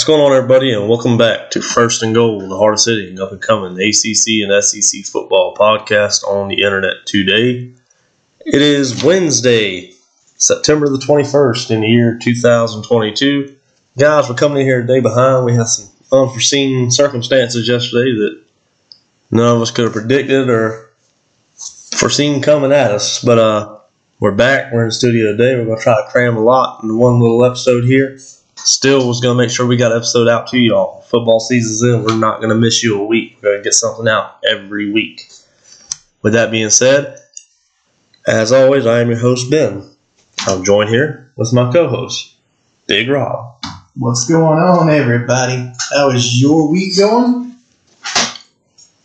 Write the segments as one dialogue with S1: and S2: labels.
S1: What's going on, everybody, and welcome back to First and Goal, the hardest hitting, up and coming ACC and SEC football podcast on the internet today. It is Wednesday, September the 21st in the year 2022. Guys, we're coming in here a day behind. We had some unforeseen circumstances yesterday that none of us could have predicted or foreseen coming at us. But uh, we're back. We're in the studio today. We're going to try to cram a lot in one little episode here. Still was going to make sure we got an episode out to y'all. Football season's in. We're not going to miss you a week. We're going to get something out every week. With that being said, as always, I am your host, Ben. I'm joined here with my co host, Big Rob.
S2: What's going on, everybody? How is your week going?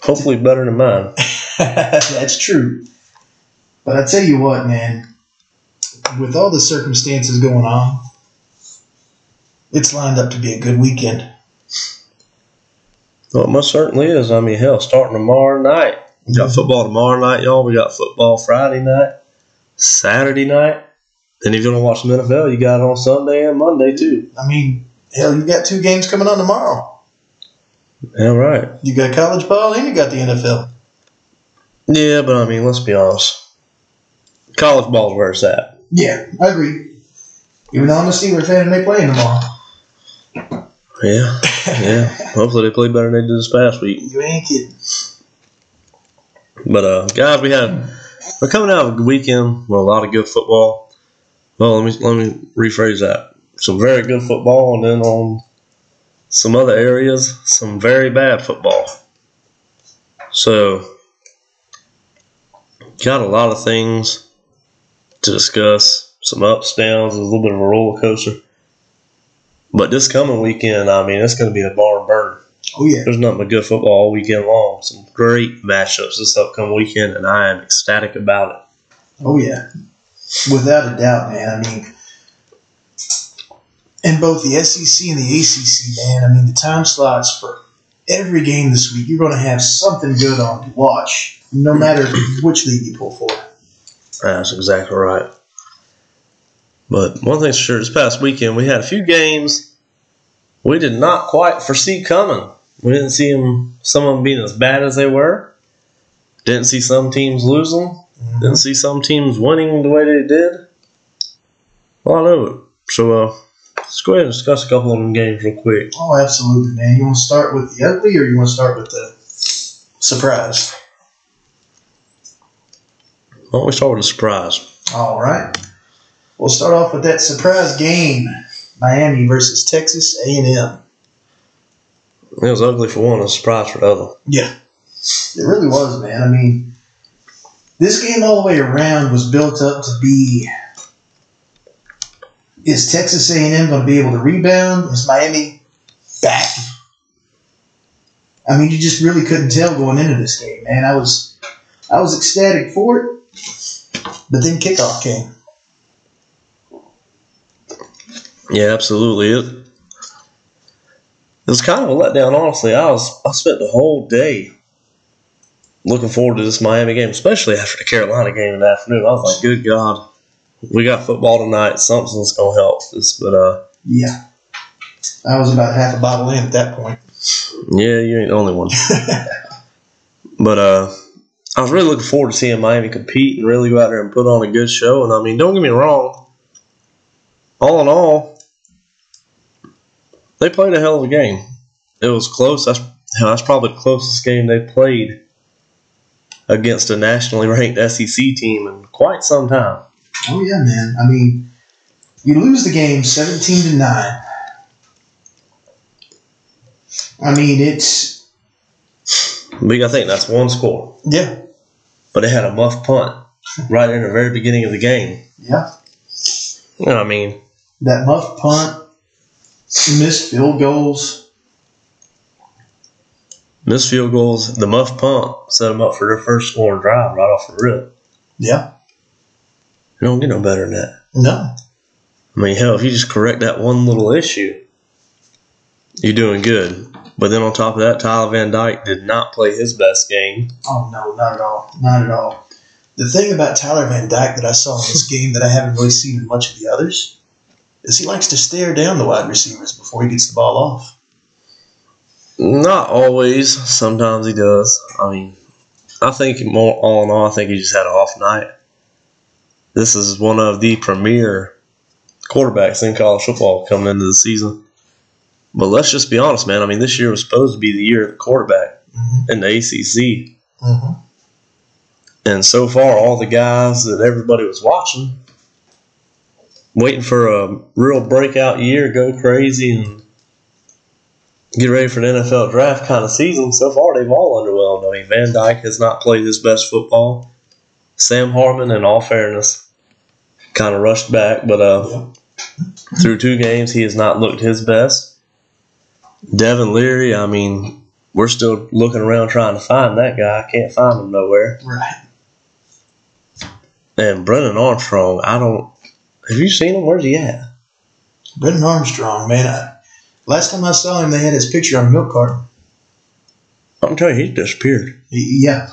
S1: Hopefully, better than mine.
S2: That's true. But I tell you what, man, with all the circumstances going on, it's lined up to be a good weekend.
S1: Well, it most certainly is. I mean, hell, starting tomorrow night. We got football tomorrow night, y'all. We got football Friday night, Saturday night. Then if you're going to watch some NFL, you got it on Sunday and Monday, too.
S2: I mean, hell, you got two games coming on tomorrow.
S1: Yeah, right.
S2: You got college ball and you got the NFL.
S1: Yeah, but I mean, let's be honest. College ball's where it's at.
S2: Yeah, I agree. Even though I'm a Steeler fan and they playing tomorrow.
S1: Yeah, yeah. Hopefully they play better than they did this past week.
S2: You ain't kidding.
S1: But uh, guys, we had we're coming out of a weekend with a lot of good football. Well, let me let me rephrase that. Some very good football, and then on some other areas, some very bad football. So, got a lot of things to discuss. Some ups, downs, a little bit of a roller coaster. But this coming weekend, I mean, it's going to be a barn burner.
S2: Oh, yeah.
S1: There's nothing but good football all weekend long. Some great matchups this upcoming weekend, and I am ecstatic about it.
S2: Oh yeah, without a doubt, man. I mean, in both the SEC and the ACC, man. I mean, the time slots for every game this week, you're going to have something good on to watch, no matter which league you pull for.
S1: That's exactly right. But one thing's for sure, this past weekend we had a few games we did not quite foresee coming. We didn't see them, some of them being as bad as they were. Didn't see some teams losing. Didn't see some teams winning the way they did. A lot of it. So uh, let's go ahead and discuss a couple of them games real quick.
S2: Oh, absolutely, man. You want to start with the ugly, or you want to start with the surprise?
S1: Why don't we start with a surprise?
S2: All right. We'll start off with that surprise game: Miami versus Texas A&M.
S1: It was ugly for one a surprise for the other.
S2: Yeah, it really was, man. I mean, this game all the way around was built up to be: is Texas A&M going to be able to rebound? Is Miami back? I mean, you just really couldn't tell going into this game, man. I was, I was ecstatic for it, but then kickoff came.
S1: Yeah, absolutely. It, it was kind of a letdown, honestly. I was I spent the whole day looking forward to this Miami game, especially after the Carolina game in the afternoon. I was like, good God, we got football tonight. Something's gonna help us. But uh,
S2: Yeah, I was about half a bottle in at that point.
S1: yeah, you ain't the only one. but uh, I was really looking forward to seeing Miami compete and really go out there and put on a good show. And I mean, don't get me wrong. All in all, they played a hell of a game. It was close. That's that's probably the closest game they played against a nationally ranked SEC team in quite some time.
S2: Oh yeah, man. I mean, you lose the game seventeen to nine. I mean, it's
S1: I think that's one score.
S2: yeah,
S1: But they had a muff punt right in the very beginning of the game.
S2: yeah.
S1: You know, I mean,
S2: That muff punt, missed field goals.
S1: missed field goals, the muff punt set them up for their first scoring drive right off the rip.
S2: Yeah,
S1: You don't get no better than that.
S2: no,
S1: I mean, hell, if you just correct that one little issue, you're doing good. But then on top of that, Tyler Van Dyke did not play his best game.
S2: oh no, not at all, not at all. The thing about Tyler Van Dyke that I saw in this game that I haven't really seen in much of the others is he likes to stare down the wide receivers before he gets the ball off.
S1: Not always. Sometimes he does. I mean, I think more all in all, I think he just had an off night. This is one of the premier quarterbacks in college football coming into the season. But let's just be honest, man. I mean, this year was supposed to be the year of the quarterback
S2: Mm-hmm.
S1: in the ACC.
S2: Mm-hmm.
S1: And so far, all the guys that everybody was watching, waiting for a real breakout year, go crazy, and get ready for the NFL draft kind of season, so far they've all underwhelmed. I mean, Van Dyke has not played his best football. Sam Hartman, in all fairness, kind of rushed back, but uh, through two games, he has not looked his best. Devin Leary, I mean, we're still looking around trying to find that guy. I can't find him nowhere.
S2: Right.
S1: And Brennan Armstrong, I don't. Have you seen him? Where's he at?
S2: Brendan Armstrong, man. I, last time I saw him, they had his picture on a milk carton.
S1: I'm telling you, he disappeared.
S2: He- yeah.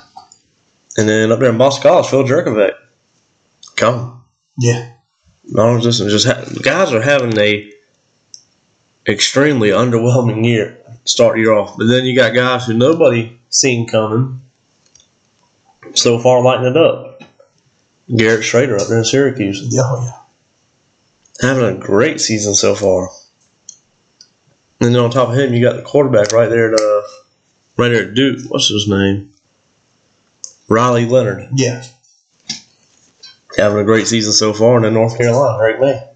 S1: And then up there in Boston College, Phil Jurkovec, come.
S2: Yeah.
S1: Non-existent. Just ha- guys are having a extremely underwhelming year. Start year off, but then you got guys who nobody seen coming. So far, lighting it up. Garrett Shrader up there in Syracuse.
S2: Yeah. Oh, yeah.
S1: Having a great season so far. And then on top of him, you got the quarterback right there at uh, right there at Duke. What's his name? Riley Leonard
S2: Yeah.
S1: having a great season so far, and then North Carolina, Drake Maye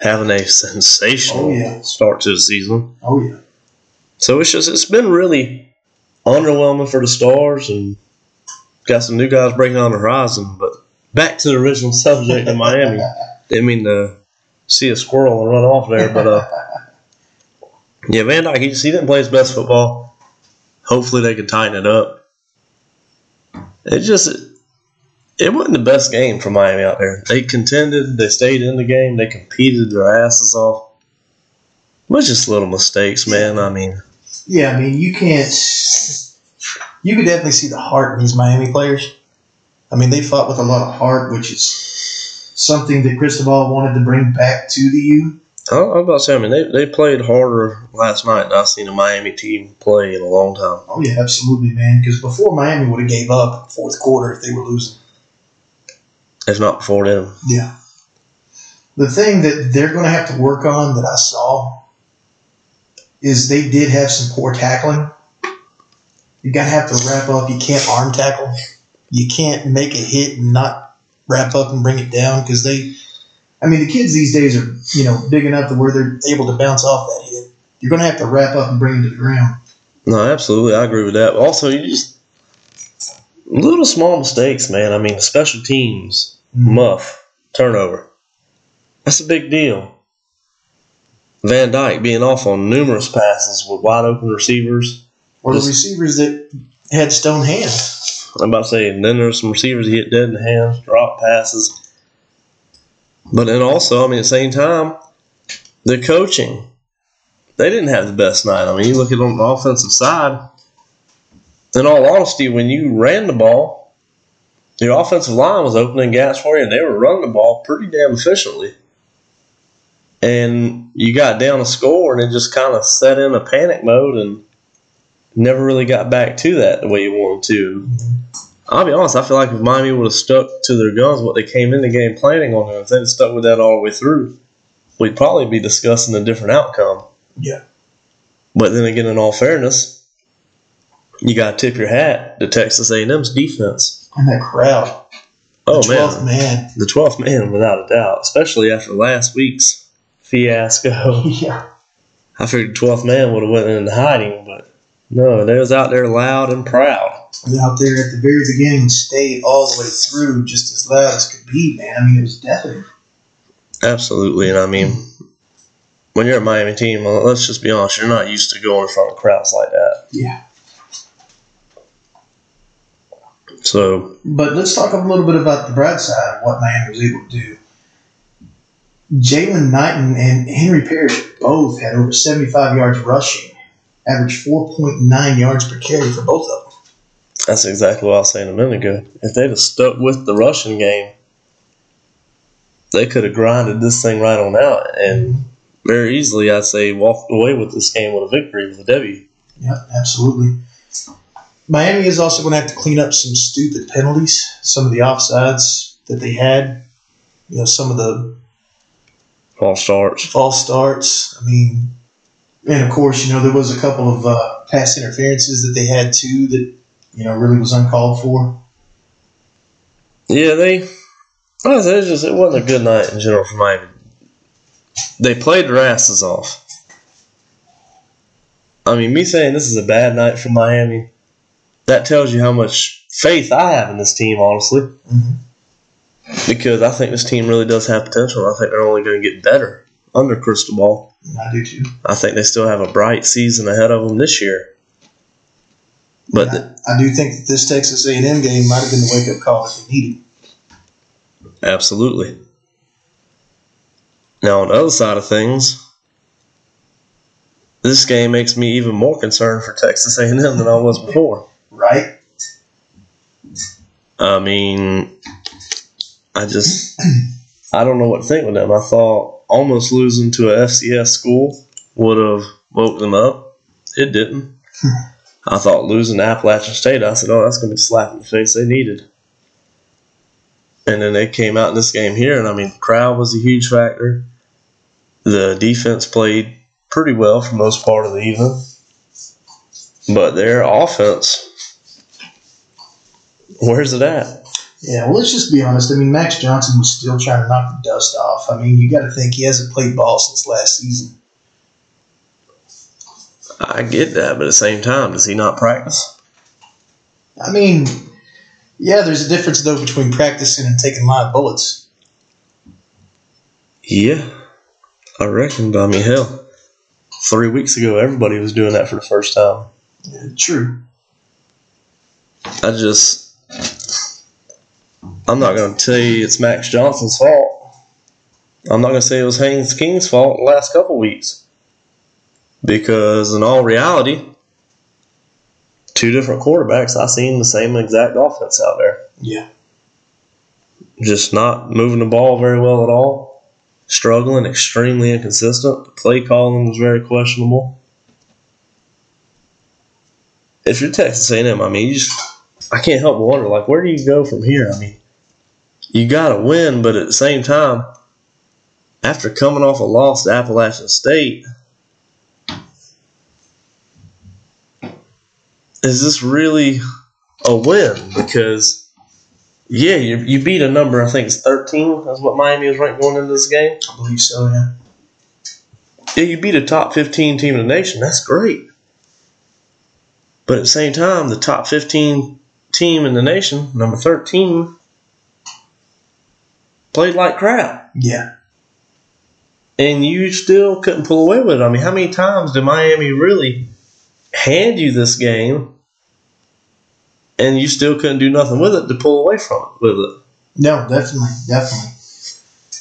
S1: having a sensational
S2: Oh, yeah.
S1: start to the season.
S2: Oh, yeah.
S1: So it's just it's been really underwhelming for the Stars, and got some new guys breaking on the horizon. But back to the original subject in Miami. Didn't mean to see a squirrel and run off there, but uh, yeah, Van Dyke, he, he didn't play his best football. Hopefully, they can tighten it up. It just it wasn't the best game for Miami out there. They contended, they stayed in the game, they competed their asses off. It was just little mistakes, man. I mean,
S2: Yeah, I mean, you can't. You could definitely see the heart in these Miami players. I mean, they fought with a lot of heart, which is something that Cristobal wanted to bring back to the U.
S1: I I was about to say, I mean, they, they played harder last night than I've seen a Miami team play in a long time.
S2: Oh yeah, absolutely, man. Because before Miami would have gave up fourth quarter if they were losing.
S1: If not before them.
S2: Yeah. The thing that they're going to have to work on that I saw is they did have some poor tackling. You got to have to wrap up. You can't arm tackle. You can't make a hit and not wrap up and bring it down because they. I mean, the kids these days are you know big enough to where they're able to bounce off that hit. You're going to have to wrap up and bring it to the ground.
S1: No, absolutely, I agree with that. Also, you just little small mistakes, man. I mean, special teams, mm-hmm. muff, turnover. That's a big deal. Van Dyke being off on numerous passes with wide open receivers.
S2: Or the receivers that had stone hands.
S1: I'm about to say, and then there's some receivers that hit dead in the hands, drop passes. But then also, I mean, at the same time, the coaching. They didn't have the best night. I mean, you look at on the offensive side, in all honesty, when you ran the ball, your offensive line was opening gaps for you, and they were running the ball pretty damn efficiently. And you got down a score, and it just kind of set in a panic mode, and never really got back to that the way you wanted to. I'll be honest, I feel like if Miami would have stuck to their guns, what they came in the game planning on if they'd stuck with that all the way through, we'd probably be discussing a different outcome.
S2: Yeah.
S1: But then again, in all fairness, you got to tip your hat to Texas A&M's defense.
S2: And that crowd.
S1: Oh man.
S2: the 12th
S1: man,
S2: man.
S1: the 12th man, without a doubt, especially after last week's fiasco.
S2: Yeah.
S1: I figured 12th man would have went into hiding, but no, they was out there loud and proud.
S2: Out there at the very beginning stayed all the way through just as loud as could be, man. I mean, it was deafening.
S1: Absolutely, and I mean, when you're a Miami team, well, let's just be honest, you're not used to going in front of crowds like that.
S2: Yeah.
S1: So,
S2: But let's talk a little bit about the bright side of what Miami was able to do. Jaylan Knighton and Henry Parrish both had over 75 yards rushing, averaged 4.9 yards per carry for both of them.
S1: That's exactly what I was saying a minute ago. If they'd have stuck with the rushing game, they could have grinded this thing right on out and very easily, I'd say, walked away with this game with a victory, with a W.
S2: Yeah, absolutely. Miami is also going to have to clean up some stupid penalties, some of the offsides that they had, you know, some of the
S1: False starts.
S2: false starts. I mean, and of course, you know, there was a couple of uh, pass interferences that they had too that, you know, really was uncalled for.
S1: Yeah, they. I was- it, was just, it wasn't a good night in general for Miami. They played their asses off. I mean, me saying this is a bad night for Miami, that tells you how much faith I have in this team, honestly.
S2: Mhm.
S1: Because I think this team really does have potential. I think they're only going to get better under Cristobal.
S2: I do too.
S1: I think they still have a bright season ahead of them this year. But
S2: I, I do think that this Texas A&M game might have been the wake up call that they needed.
S1: Absolutely. Now, on the other side of things, this game makes me even more concerned for Texas A&M than I was before.
S2: Right?
S1: I mean, I just I don't know what to think with them. I thought almost losing to a FCS school would have woke them up. It didn't. I thought losing Appalachian State, I said, "Oh, that's going to be the slap in the face they needed." And then they came out in this game here, and I mean, crowd was a huge factor. The defense played pretty well for most part of the evening, but their offense, where's it at?
S2: Yeah, well, let's just be honest. I mean, Max Johnson was still trying to knock the dust off. I mean, you got to think he hasn't played ball since last season.
S1: I get that, but at the same time, does he not practice?
S2: I mean, yeah, there's a difference, though, between practicing and taking live bullets.
S1: Yeah, I reckon. I mean, hell, three weeks ago, everybody was doing that for the first time.
S2: Yeah, true.
S1: I just, I'm not going to tell you it's Max Johnson's fault. I'm not going to say it was Haynes King's fault the last couple weeks. Because in all reality, two different quarterbacks, I seen the same exact offense out there.
S2: Yeah.
S1: just not moving the ball very well at all, struggling, extremely inconsistent. The play calling was very questionable. If you're Texas A&M, I mean, you just I can't help but wonder, like, where do you go from here? I mean, you got to win, but at the same time, after coming off a loss to Appalachian State, is this really a win? Because yeah, you, you beat a number, I think it's 13, that's what Miami was ranked going into this game.
S2: I believe so, yeah.
S1: Yeah, you beat a top 15 team in the nation. That's great. But at the same time, the top 15 team in the nation, number 13, played like crap.
S2: Yeah.
S1: And you still couldn't pull away with it. I mean, how many times did Miami really hand you this game and you still couldn't do nothing with it to pull away from it with it?
S2: No, definitely, definitely.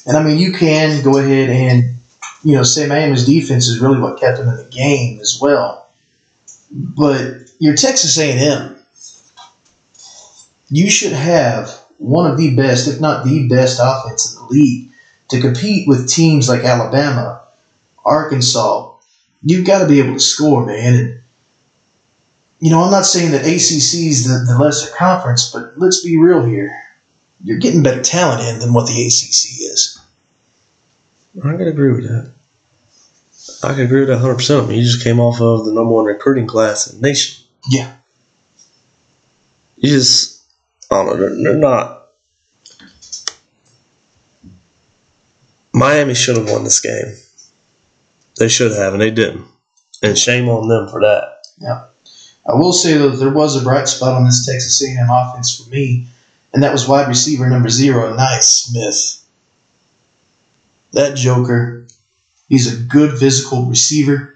S2: And I mean, you can go ahead and, you know, say Miami's defense is really what kept them in the game as well. But you're Texas A&M. You should have one of the best, if not the best, offense in the league to compete with teams like Alabama, Arkansas. You've got to be able to score, man. And you know, I'm not saying that ACC is the, the lesser conference, but let's be real here you're getting better talent in than what the ACC is.
S1: I could agree with that. I could agree with that 100%. I mean, you just came off of the number one recruiting class in the nation.
S2: Yeah.
S1: You just, I don't know, they're, they're not. Miami should have won this game. They should have, and they didn't. And shame on them for that.
S2: I will say though, there was a bright spot on this Texas A&M offense for me, and that was wide receiver number zero, Ainias Smith. That Joker, he's a good physical receiver.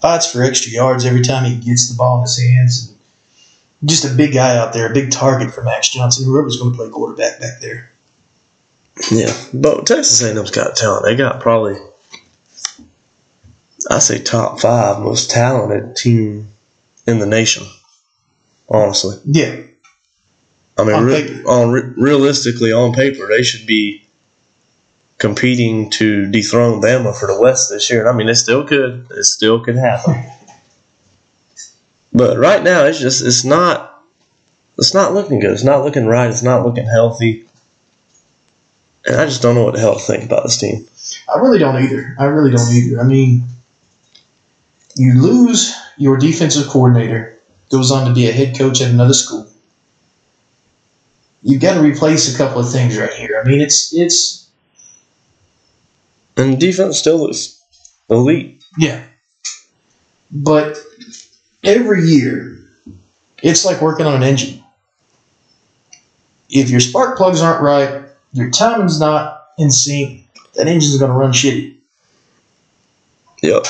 S2: Fights for extra yards every time he gets the ball in his hands. And just a big guy out there, a big target for Max Johnson, whoever's going to play quarterback back there.
S1: Yeah, but Texas A&M's got talent. They got probably, I say, top five most talented team in the nation. Honestly,
S2: Yeah,
S1: I mean,
S2: On
S1: re- on re- realistically, on paper, they should be competing to dethrone Bama for the West this year. And I mean, it still could. It still could happen. but right now, it's just it's not it's not looking good. It's not looking right. It's not looking healthy. And I just don't know what the hell to think about this team.
S2: I really don't either. I really don't either. I mean, you lose your defensive coordinator, goes on to be a head coach at another school. You've got to replace a couple of things right here. I mean, it's it's
S1: And defense still is elite.
S2: yeah, but every year it's like working on an engine. If your spark plugs aren't right, your timing's not in sync, that engine's going to run shitty.
S1: Yep.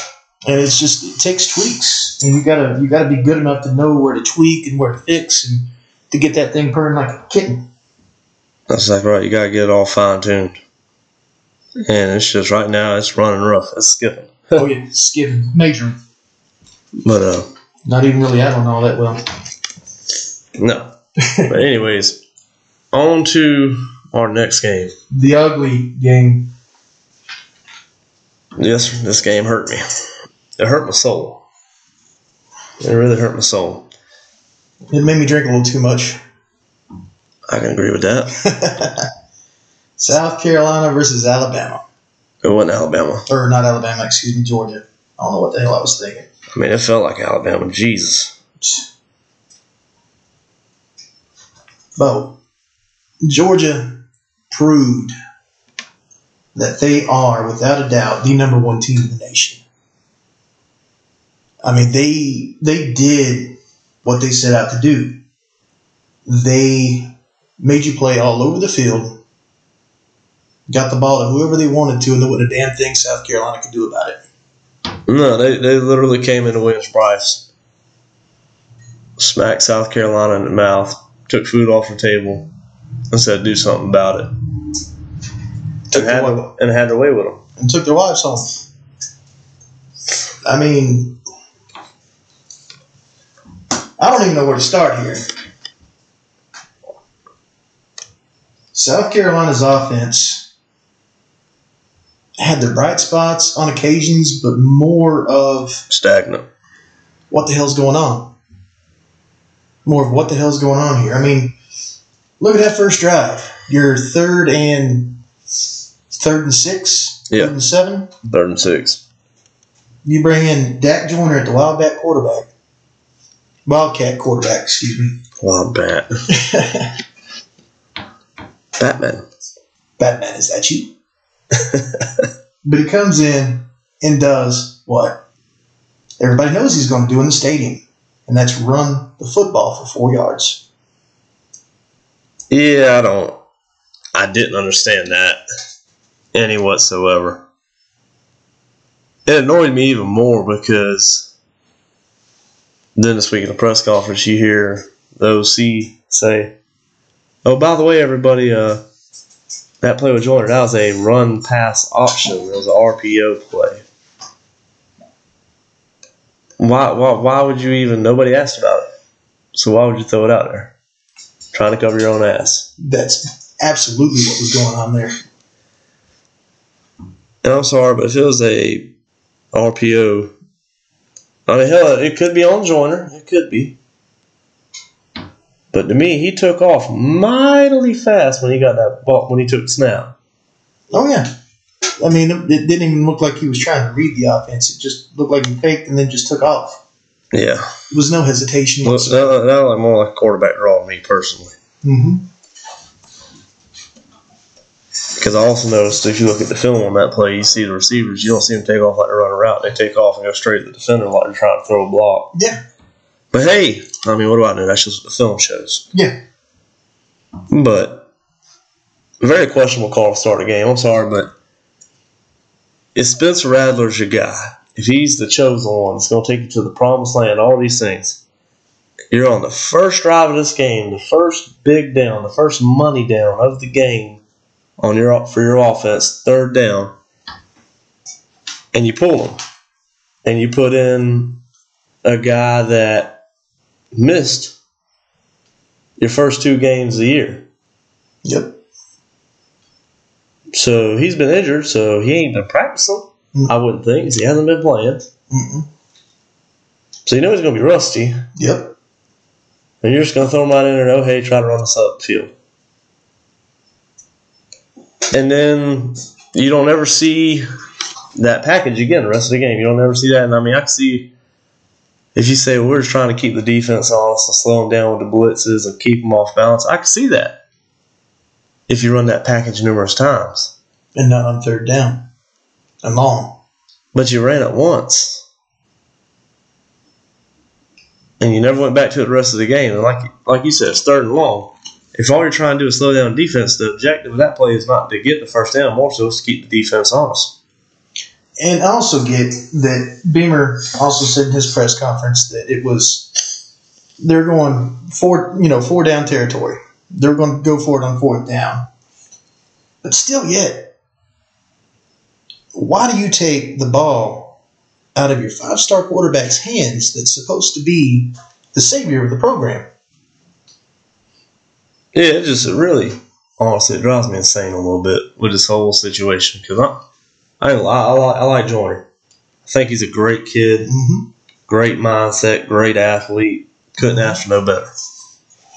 S2: And it's just it takes tweaks, and you gotta you gotta be good enough to know where to tweak and where to fix, and to get that thing purring like a kitten.
S1: That's exactly right. You gotta get it all fine tuned. And it's just right now it's running rough. It's skipping.
S2: oh yeah, skipping major,
S1: But uh
S2: not even really out on all that well.
S1: no. but anyways, on to our next game.
S2: The ugly game.
S1: Yes, this game hurt me. It hurt my soul. It really hurt my soul.
S2: It made me drink a little too much.
S1: I can agree with that.
S2: South Carolina versus Alabama,
S1: It wasn't Alabama.
S2: or not Alabama, excuse me, Georgia. I don't know what the hell I was thinking.
S1: I mean, it felt like Alabama. Jesus.
S2: But Georgia proved that they are, without a doubt, the number one team in the nation. I mean, they they did what they set out to do. They made you play all over the field, got the ball to whoever they wanted to, and there wasn't a damn thing South Carolina could do about it.
S1: No, they, they literally came into Williams-Brice, smacked South Carolina in the mouth, took food off the table, and said, do something about it.
S2: Took
S1: And had, and had their way with them.
S2: and took their wives home. I mean, I don't even know where to start here. South Carolina's offense had their bright spots on occasions, but more of
S1: Stagnant.
S2: what the hell's going on. More of what the hell's going on here. I mean, look at that first drive. Your third and third and six,
S1: Yeah.
S2: third and seven.
S1: Third and six.
S2: You bring in Dak Joyner at the Wildcat quarterback. Wildcat quarterback, excuse me.
S1: Wild bat. Batman.
S2: Batman, is that you? but he comes in and does what everybody knows he's going to do in the stadium, and that's run the football for four yards.
S1: Yeah, I don't. I didn't understand that any whatsoever. It annoyed me even more because then this week in the press conference, you hear the OC say, "Oh, by the way, everybody, uh, that play with Joyner, that was a run pass option. It was an RPO play. Why, why, why would you even? Nobody asked about it, so why would you throw it out there? Trying to cover your own ass."
S2: That's absolutely what was going on there.
S1: And I'm sorry, but if it was a RPO, I mean, hell, it could be on Joyner. It could be. But to me, he took off mightily fast when he got that ball, when he took the snap.
S2: Oh yeah, I mean it didn't even look like he was trying to read the offense. It just looked like he faked and then just took off.
S1: Yeah.
S2: There was no hesitation
S1: Well, that, that was like more like a quarterback draw to me personally.
S2: hmm
S1: Because I also noticed if you look at the film on that play, you see the receivers, you don't see them take off like they're running route. They take off and go straight at the defender like they're trying to throw a block.
S2: Yeah,
S1: But hey, I mean, what do I know? That's just what the film shows.
S2: yeah.
S1: But very questionable call to start a game. I'm sorry, but if Spencer Rattler's your guy, if he's the chosen one that's going to take you to the promised land, all these things, you're on the first drive of this game, the first big down, the first money down of the game on your for your offense, third down, and you pull them, and you put in a guy that missed your first two games of the year.
S2: Yep.
S1: So he's been injured, so he ain't been practicing.
S2: Mm.
S1: I wouldn't think he hasn't been playing.
S2: Mm-mm.
S1: So you know he's going to be rusty,
S2: Yep.
S1: and you're just going to throw him out in there. And, oh, hey, try to run us up the field, and then you don't ever see that package again the rest of the game. You don't ever see that, and I mean I can see if you say well, we're just trying to keep the defense honest and slow them down with the blitzes and keep them off balance. I can see that if you run that package numerous times.
S2: And not on third down and long.
S1: But you ran it once. And you never went back to it the rest of the game. And like like you said, it's third and long. If all you're trying to do is slow down defense, the objective of that play is not to get the first down, more so to keep the defense honest.
S2: And I also get that Beamer also said in his press conference that it was they're going four, you know, four down territory. They're going to go for it on fourth down. But still, yet, why do you take the ball out of your five-star quarterback's hands that's supposed to be the savior of the program?
S1: Yeah, it just really, honestly, it drives me insane a little bit with this whole situation because I, I, ain't lie, I, like, I like Joyner. I think he's a great kid,
S2: Mm-hmm.
S1: great mindset, great athlete. Couldn't ask for no better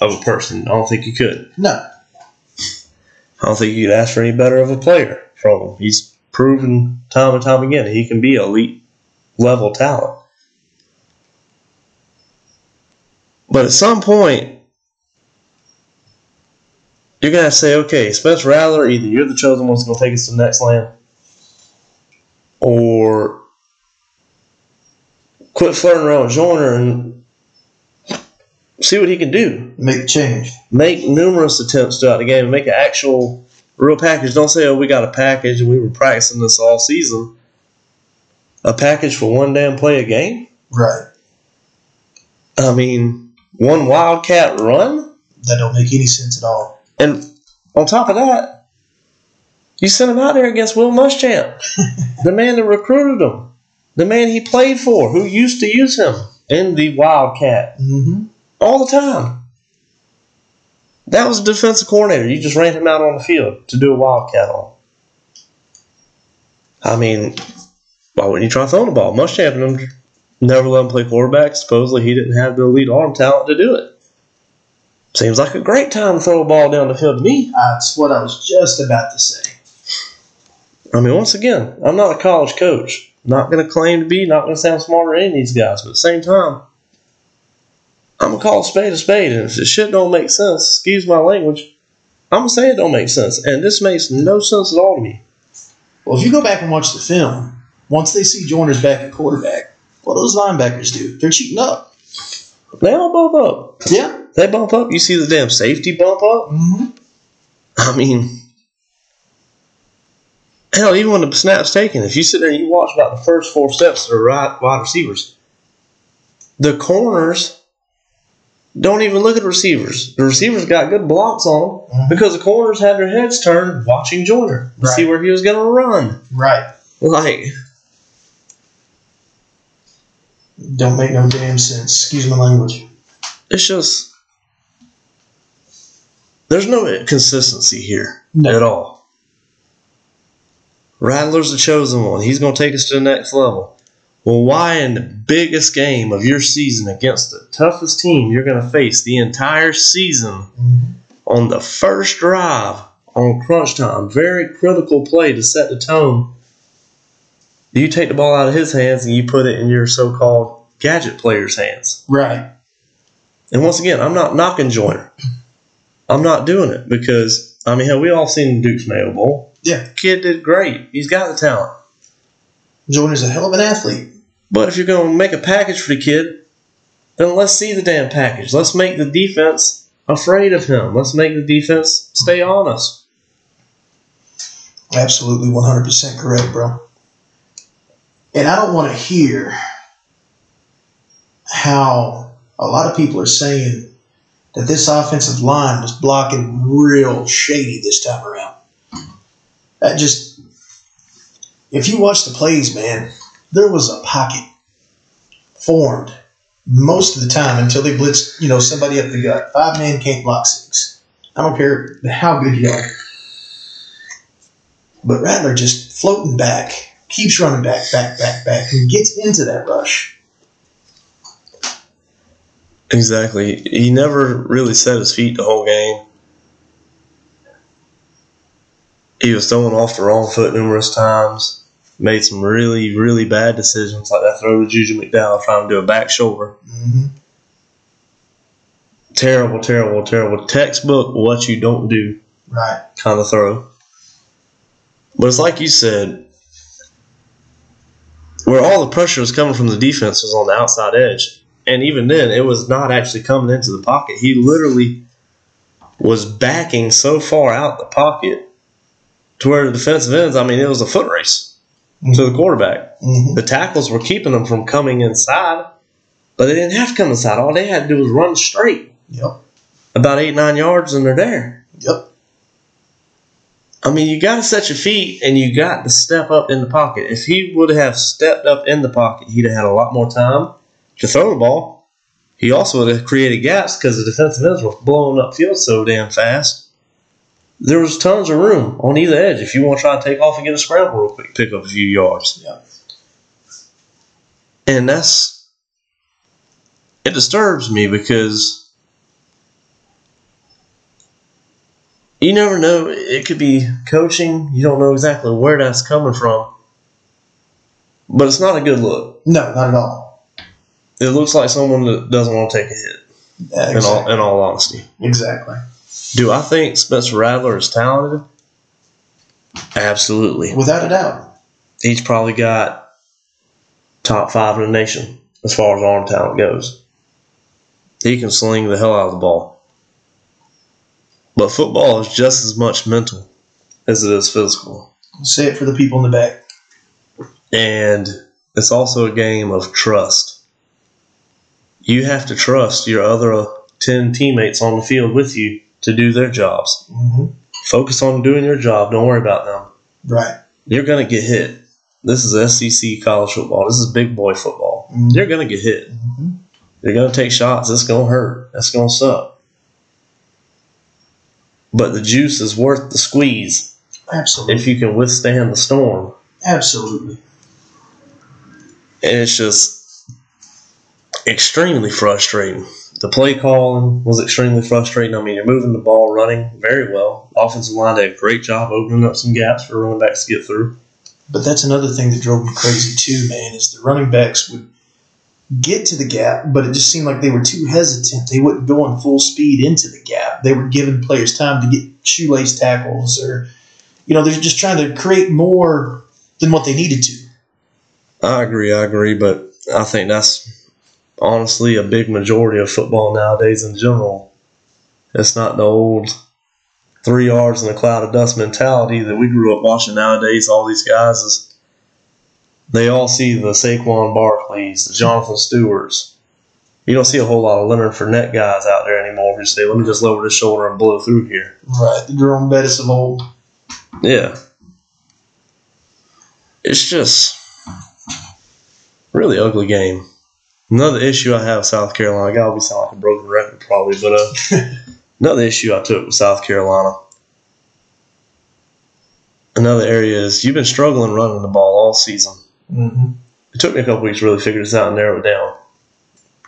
S1: of a person. I don't think you could.
S2: No,
S1: I don't think you could ask for any better of a player from him. He's proven time and time again he can be elite level talent. But at some point, you're gonna say, okay, Spencer Rattler, either you're the chosen one that's gonna take us to the next land, or quit flirting around with Joyner and see what he can do
S2: make change.
S1: make numerous attempts throughout the game and make an actual real package. Don't say, oh, we got a package and we were practicing this all season. A package for one damn play a game?
S2: Right.
S1: I mean, one Wildcat run?
S2: That don't make any sense at all.
S1: And on top of that, you sent him out there against Will Muschamp, the man that recruited him, the man he played for, who used to use him in the Wildcat
S2: Mm-hmm.
S1: all the time. That was a defensive coordinator. You just ran him out on the field to do a wildcat on. I mean, why wouldn't you try throwing the ball? Muschamp never let him play quarterback. Supposedly he didn't have the elite arm talent to do it. Seems like a great time to throw a ball down the field to me.
S2: That's what I was just about to say.
S1: I mean, once again, I'm not a college coach. Not going to claim to be, not going to sound smarter than any of these guys, but at the same time, I'm going to call a spade a spade. And if the shit don't make sense, excuse my language, I'm going to say it don't make sense. And this makes no sense at all to me.
S2: Well, if you go back and watch the film, once they see Joyner's back at quarterback, what do those linebackers do? They're cheating up.
S1: They all bump up.
S2: Yeah.
S1: They bump up. You see the damn safety bump up?
S2: Mm-hmm.
S1: I mean, hell, even when the snap's taken, if you sit there and you watch about the first four steps of the right wide receivers, the corners don't even look at the receivers. The receivers got good blocks on them
S2: Mhm.
S1: because the corners had their heads turned watching Joyner to see where he was going to run.
S2: Right.
S1: Like,
S2: Don't make no damn sense. Excuse my language.
S1: it's just, there's no consistency here.
S2: No.
S1: at all. Rattler's the chosen one. He's going to take us to the next level. Well, why in the biggest game of your season against the toughest team you're going to face the entire season
S2: Mm-hmm.
S1: on the first drive on crunch time, very critical play to set the tone, you take the ball out of his hands and you put it in your so called gadget player's hands?
S2: Right.
S1: And once again, I'm not knocking Joyner. I'm not doing it because I mean, hell, we all seen Duke's Mayo Bowl.
S2: Yeah.
S1: Kid did great. He's got the talent.
S2: Joyner's a hell of an athlete.
S1: But if you're going to make a package for the kid, then let's see the damn package. Let's make the defense afraid of him. Let's make the defense stay honest.
S2: Absolutely 100% correct, bro. And I don't want to hear how a lot of people are saying that this offensive line was blocking real shady this time around. That just, if you watch the plays, man, there was a pocket formed most of the time until they blitzed, you know, somebody up the gut. Five men can't block six. I don't care how good you are. But Rattler just floating back, keeps running back, back, back, back, and gets into that rush.
S1: Exactly. He never really set his feet the whole game. He was throwing off the wrong foot numerous times. Made some really, really bad decisions, like that throw to Juju McDowell trying to do a back shoulder.
S2: Mm-hmm.
S1: Terrible, terrible, terrible. Textbook what you don't do
S2: Right.
S1: kind of throw. But it's like you said, where all the pressure was coming from the defense was on the outside edge. And even then, it was not actually coming into the pocket. He literally was backing so far out the pocket to where the defensive ends, I mean, it was a foot race to the quarterback.
S2: Mm-hmm.
S1: The tackles were keeping them from coming inside, but they didn't have to come inside. All they had to do was run straight
S2: Yep.
S1: about eight, nine yards, and they're there.
S2: Yep.
S1: I mean, you got to set your feet and you got to step up in the pocket. If he would have stepped up in the pocket, he'd have had a lot more time to throw the ball. He also would have created gaps because the defensive ends were blowing up field so damn fast. There was tons of room on either edge if you want to try to take off and get a scramble real quick, pick up a few yards.
S2: Yeah.
S1: And that's it disturbs me because you never know. It could be coaching. You don't know exactly where that's coming from. But it's not a good look.
S2: No, not at all.
S1: It looks like someone that doesn't want to take a hit.
S2: Yeah,
S1: In all, in all honesty,
S2: exactly.
S1: do I think Spencer Rattler is talented? Absolutely.
S2: Without a doubt.
S1: He's probably got top five in the nation as far as arm talent goes. He can sling the hell out of the ball. But football is just as much mental as it is physical.
S2: Say it for the people in the back.
S1: And it's also a game of trust. You have to trust your other 10 teammates on the field with you to do their jobs.
S2: Mm-hmm.
S1: Focus on doing your job. Don't worry about them.
S2: Right.
S1: You're going to get hit. This is SEC college football. This is big boy football.
S2: Mhm.
S1: You're going to get hit.
S2: Mm-hmm.
S1: You're going to take shots. It's going to hurt. That's going to suck. But the juice is worth the squeeze
S2: Absolutely.
S1: if you can withstand the storm.
S2: Absolutely.
S1: And it's just extremely frustrating. The play calling was extremely frustrating. I mean, you're moving the ball, running very well. Offensive line did a great job opening up some gaps for running backs to get through.
S2: But that's another thing that drove me crazy too, man, is the running backs would get to the gap, but it just seemed like they were too hesitant. They wouldn't go on full speed into the gap. They were giving players time to get shoelace tackles or you know, they're just trying to create more than what they needed to.
S1: I agree, I agree, but I think that's honestly a big majority of football nowadays in general. It's not the old three yards in a cloud of dust mentality that we grew up watching nowadays. All these guys is they all see the Saquon Barkleys, the Jonathan Stewarts. You don't see a whole lot of Leonard Fournette guys out there anymore who say, "Let me just lower this shoulder and blow through here."
S2: Right. The Jerome Bettis of old.
S1: Yeah. It's just really ugly game. Another issue I have with South Carolina, I be sound like a broken record probably, but uh, another issue I took with South Carolina. Another area is you've been struggling running the ball all season.
S2: Mm-hmm.
S1: It took me a couple weeks to really figure this out and narrow it down.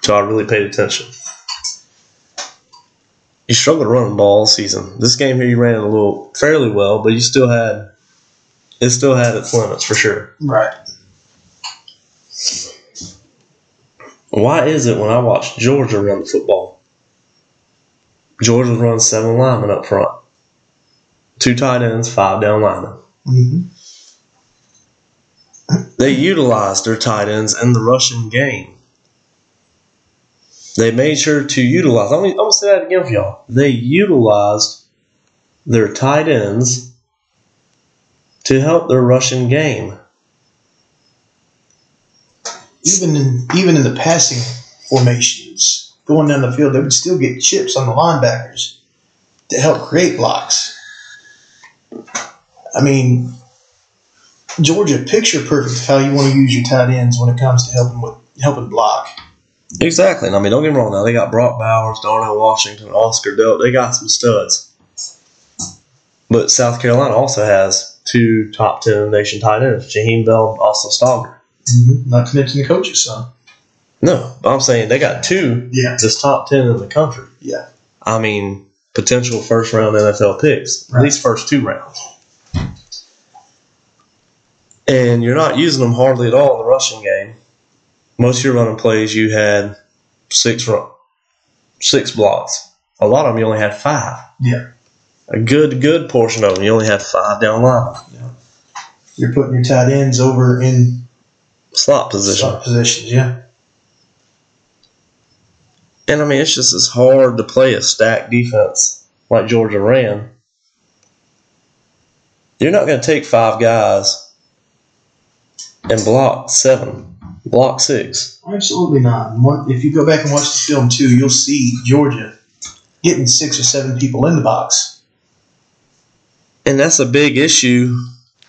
S1: So I really paid attention. You struggled running the ball all season. This game here you ran a little fairly well, but you still had it still had its limits for sure.
S2: Right.
S1: Why is it when I watch Georgia run the football, Georgia runs seven linemen up front, two tight ends, five down linemen.
S2: Mm-hmm.
S1: They utilized their tight ends in the rushing game. They made sure to utilize. I'm gonna, I'm gonna say that again for y'all. They utilized their tight ends to help their rushing game.
S2: Even in even in the passing formations, going down the field, they would still get chips on the linebackers to help create blocks. I mean, Georgia, picture perfect how you want to use your tight ends when it comes to helping with helping block.
S1: Exactly. And I mean, don't get me wrong. Now they got Brock Bowers, Darnell Washington, Oscar Delp. They got some studs. But South Carolina also has two top ten nation tight ends, Jaheim Bell Austin Stogner.
S2: Mm-hmm. Not to mention the coach's son.
S1: No, I'm saying they got two
S2: Yeah.
S1: just top ten in the country.
S2: Yeah.
S1: I mean, potential first round NFL picks,
S2: Right.
S1: at least first two rounds. And you're not using them hardly at all in the rushing game. Most of your running plays, you had six run, six blocks. A lot of them, you only had five.
S2: Yeah.
S1: A good, good portion of them, you only had five down line. Yeah.
S2: You're putting your tight ends over in
S1: Slot position.
S2: slot positions. Yeah.
S1: And I mean, it's just as hard to play a stacked defense like Georgia ran. You're not going to take five guys and block seven, block six.
S2: Absolutely not. If you go back and watch the film too, you'll see Georgia getting six or seven people in the box.
S1: And that's a big issue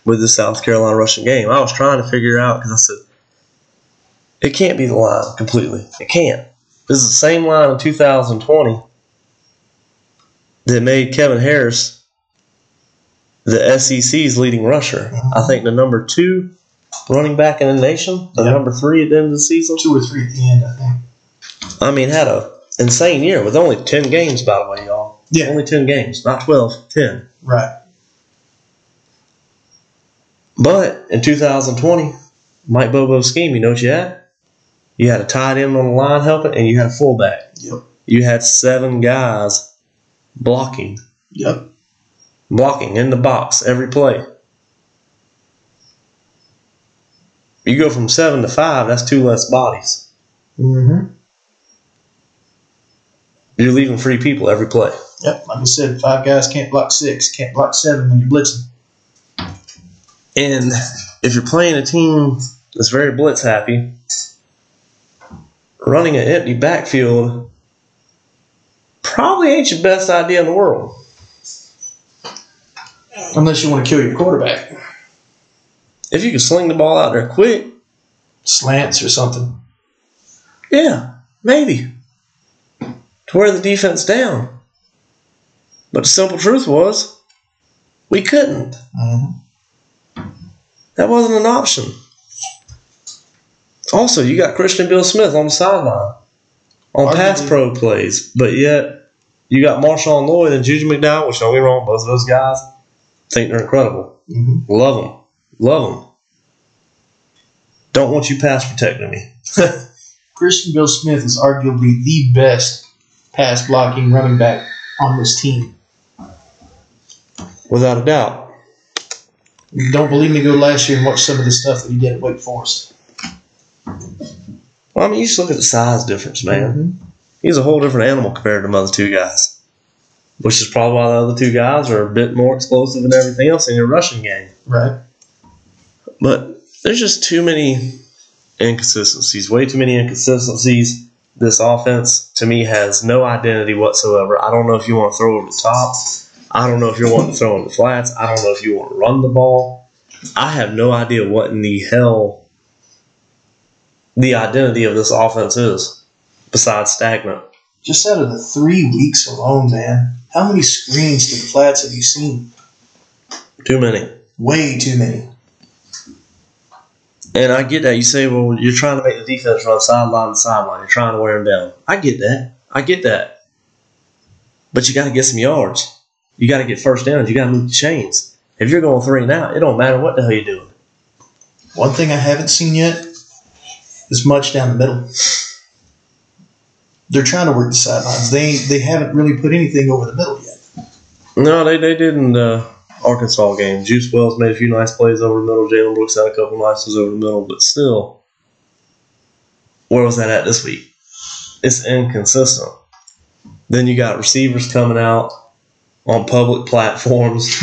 S1: with the South Carolina rushing game. I was trying to figure out because I said, it can't be the line completely. It can't. This is the same line in 2020 that made Kevin Harris the SEC's leading rusher. I think the number two running back in the nation, the
S2: Yeah.
S1: number three at the end of the season.
S2: Two or three at the end, I think.
S1: I mean, had a insane year with only 10 games, by the way, y'all.
S2: Yeah.
S1: Only 10 games, not 12, 10.
S2: Right.
S1: But in 2020, Mike Bobo's scheme, you know what you had? You had a tight end on the line helping, and you had a fullback.
S2: Yep.
S1: You had seven guys blocking,
S2: Yep.
S1: blocking in the box every play. You go from seven to five, that's two less bodies.
S2: Mm-hmm.
S1: You're leaving free people every play.
S2: Yep. Like I said, five guys can't block six, can't block seven when you're blitzing.
S1: And if you're playing a team that's very blitz happy, running an empty backfield probably ain't your best idea in the world.
S2: Unless you want to kill your quarterback.
S1: If you can sling the ball out there quick,
S2: Slants or something.
S1: yeah, maybe. To wear the defense down. But the simple truth was, we couldn't.
S2: Mm-hmm.
S1: That wasn't an option. Also, you got Christian Beal-Smith on the sideline on pass pro plays, but yet you got Marshawn Lloyd and Juju McDowell, which don't get wrong, both of those guys think they're incredible.
S2: Mm-hmm.
S1: Love them. Love them. Don't want you pass protecting me.
S2: Christian Beal-Smith is arguably the best pass blocking running back on this team.
S1: Without a doubt.
S2: Don't believe me, go last year and watch some of the stuff that he did at Wake Forest.
S1: Well, I mean, you just look at the size difference, man.
S2: Mhm.
S1: He's a whole different animal compared to the other two guys. Which is probably why the other two guys are a bit more explosive and everything else in your rushing game.
S2: Right.
S1: But there's just too many inconsistencies, way too many inconsistencies. This offense, to me, has no identity whatsoever. I don't know if you want to throw over the top. I don't know if you're wanting to throw in the flats. I don't know if you want to run the ball. I have no idea what in the hell the identity of this offense is, besides stagnant.
S2: Just out of the three weeks alone, man, how many screens to the flats have you seen?
S1: Too many.
S2: Way too many.
S1: And I get that. You say, well, you're trying to make the defense run sideline to sideline. You're trying to wear them down. I get that. I get that. But you got to get some yards. You got to get first downs. You got to move the chains. If you're going three and out, it don't matter what the hell you're doing.
S2: One thing I haven't seen yet is much down the middle. They're trying to work the sidelines. They they haven't really put anything over the middle yet.
S1: No, they, they did in uh, the Arkansas game. Juice Wells made a few nice plays over the middle. Jalen Brooks had a couple nice ones over the middle. But still, where was that at this week? It's inconsistent. Then you got receivers coming out on public platforms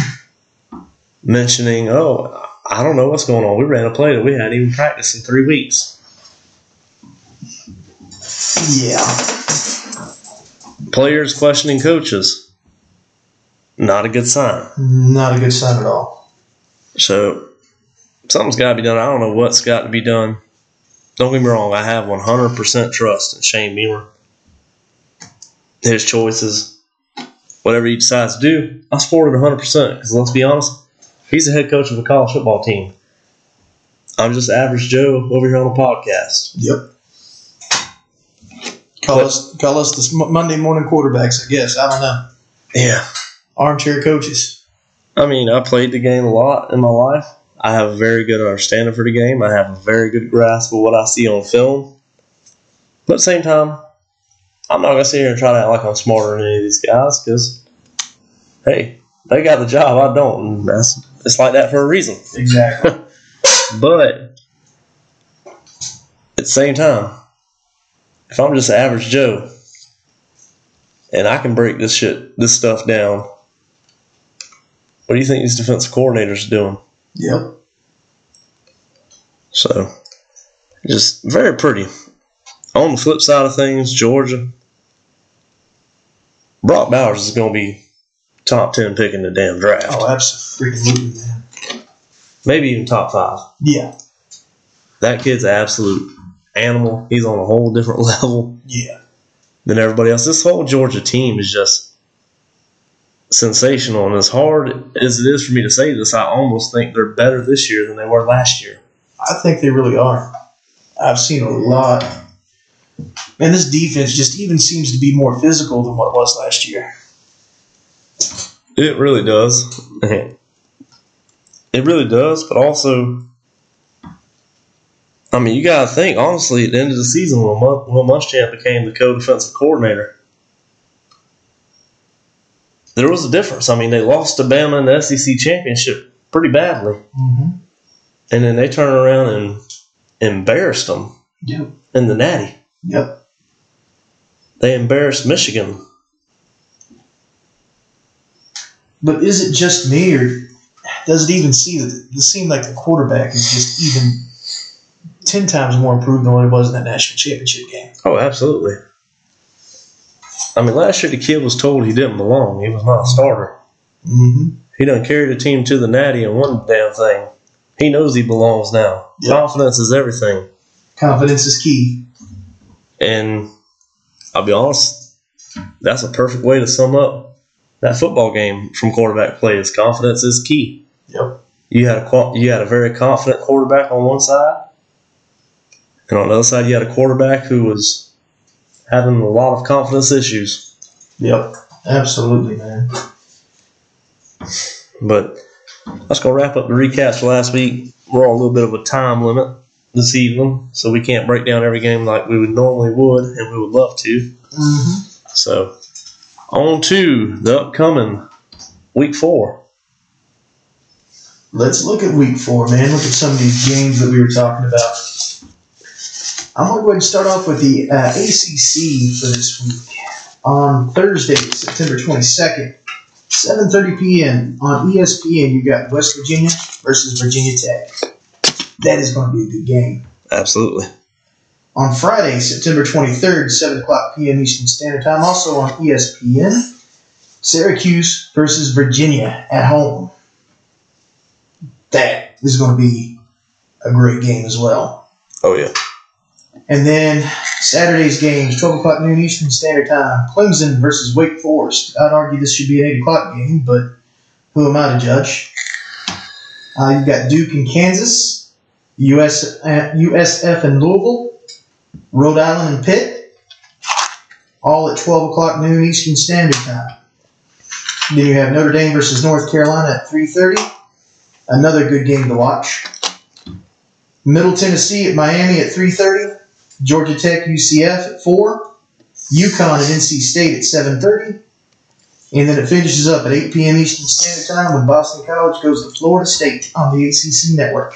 S1: mentioning, oh, I don't know what's going on. We ran a play that we hadn't even practiced in three weeks.
S2: Yeah.
S1: Players questioning coaches. Not a good sign.
S2: Not a good sign at all.
S1: So something's got to be done. I don't know what's got to be done. Don't get me wrong. I have 100% trust in Shane Beamer. His choices, whatever he decides to do, I support it 100%. Because let's be honest, He's the head coach of a college football team. I'm just average Joe over here on a podcast.
S2: Yep. Call
S1: But-
S2: us call us the Monday morning quarterbacks. I guess I don't know.
S1: Yeah.
S2: Armchair coaches.
S1: I mean, I played the game a lot in my life. I have a very good understanding for the game. I have a very good grasp of what I see on film. But at the same time, I'm not going to sit here and try to act like I'm smarter than any of these guys because, hey, they got the job. I don't. And that's, it's like that for a reason.
S2: Exactly.
S1: But at the same time, if I'm just an average Joe and I can break this shit, this stuff down, what do you think these defensive coordinators are doing?
S2: yep.
S1: So, just very pretty. On the flip side of things, Georgia, Brock Bowers is going to be top 10 pick in the damn draft.
S2: Oh, absolutely, man.
S1: Maybe even top five.
S2: Yeah.
S1: That kid's absolute animal. He's on a whole different level
S2: Yeah.
S1: than everybody else. This whole Georgia team is just sensational. And as hard as it is for me to say this, I almost think they're better this year than they were last year.
S2: I think they really are. I've seen a lot. And this defense just even seems to be more physical than what it was last year.
S1: It really does. It really does, but also, I mean, you got to think, honestly, at the end of the season, Will Muschamp became the co defensive coordinator, there was a difference. I mean, they lost to Bama in the SEC championship pretty badly,
S2: Mm-hmm.
S1: and then they turned around and embarrassed them
S2: Yep.
S1: in the Natty.
S2: Yep.
S1: They embarrassed Michigan.
S2: But is it just me, or does it even see that it seemed like the quarterback is just even ten times more improved than what it was in that national championship game?
S1: Oh, absolutely. I mean, last year the kid was told he didn't belong. He was not a starter.
S2: Mm-hmm.
S1: He done carried the team to the natty and won the damn thing. He knows he belongs now.
S2: Yep.
S1: Confidence is everything.
S2: Confidence is key.
S1: And I'll be honest, that's a perfect way to sum up that football game from quarterback play. Is confidence is key.
S2: Yep.
S1: You had a you had a very confident quarterback on one side, and on the other side you had a quarterback who was having a lot of confidence issues.
S2: Yep. Absolutely, man.
S1: But let's go wrap up the recaps for last week. We're on a little bit of a time limit this evening, so we can't break down every game like we would normally would, and we would love to.
S2: Mm-hmm.
S1: So, on to the upcoming week four.
S2: Let's look at week four, man. Look at some of these games that we were talking about. I'm going to go ahead and start off with the uh, ACC for this week. On Thursday, September 22nd, 7.30 p.m. on ESPN, you got West Virginia versus Virginia Tech. That is going to be a good game.
S1: Absolutely.
S2: On Friday, September 23rd, 7 o'clock p.m. Eastern Standard Time, also on ESPN, Syracuse versus Virginia at home. That is going to be a great game as well.
S1: Oh, yeah.
S2: And then Saturday's games, 12 o'clock noon Eastern Standard Time, Clemson versus Wake Forest. I'd argue this should be an 8 o'clock game, but who am I to judge? Uh, you've got Duke and Kansas, US, uh, USF and Louisville, Rhode Island and Pitt, all at 12 o'clock noon Eastern Standard Time. Then you have Notre Dame versus North Carolina at 3.30. Another good game to watch. Middle Tennessee at Miami at 3.30. Georgia Tech UCF at 4. UConn at NC State at 7.30. And then it finishes up at 8 p.m. Eastern Standard Time when Boston College goes to Florida State on the ACC network.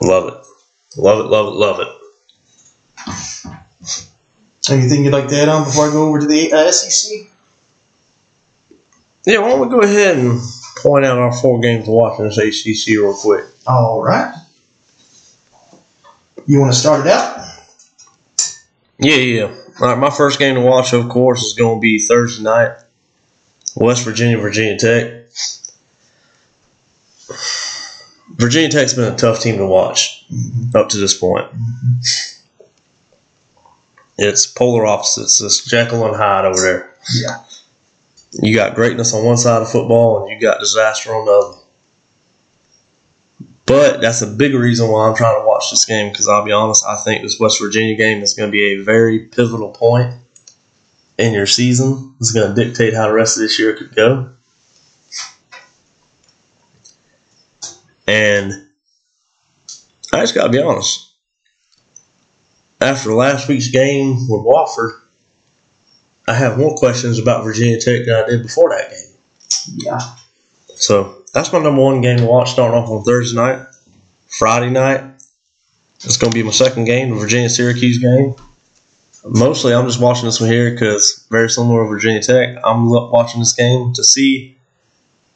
S1: Love it. Love it, love it, love it.
S2: Anything you'd like to add on before I go over to the uh, SEC?
S1: Yeah, why don't we go ahead and point out our four games to watch in this ACC real quick?
S2: All right. You want to start it out?
S1: Yeah, yeah. All right, my first game to watch, of course, is going to be Thursday night. West Virginia, Virginia Tech. Virginia Tech's been a tough team to watch mm-hmm. up to this point. Mm-hmm. It's polar opposites. It's Jekyll and Hyde over there.
S2: Yeah.
S1: You got greatness on one side of football, and you got disaster on the other. But that's a big reason why I'm trying to watch this game because I'll be honest, I think this West Virginia game is going to be a very pivotal point in your season. It's going to dictate how the rest of this year could go. And I just got to be honest. After last week's game with Wofford, I have more questions about Virginia Tech than I did before that game.
S2: Yeah.
S1: So that's my number one game to watch starting off on Thursday night. Friday night, it's going to be my second game, the Virginia Syracuse game. Mostly, I'm just watching this one here because very similar to Virginia Tech. I'm watching this game to see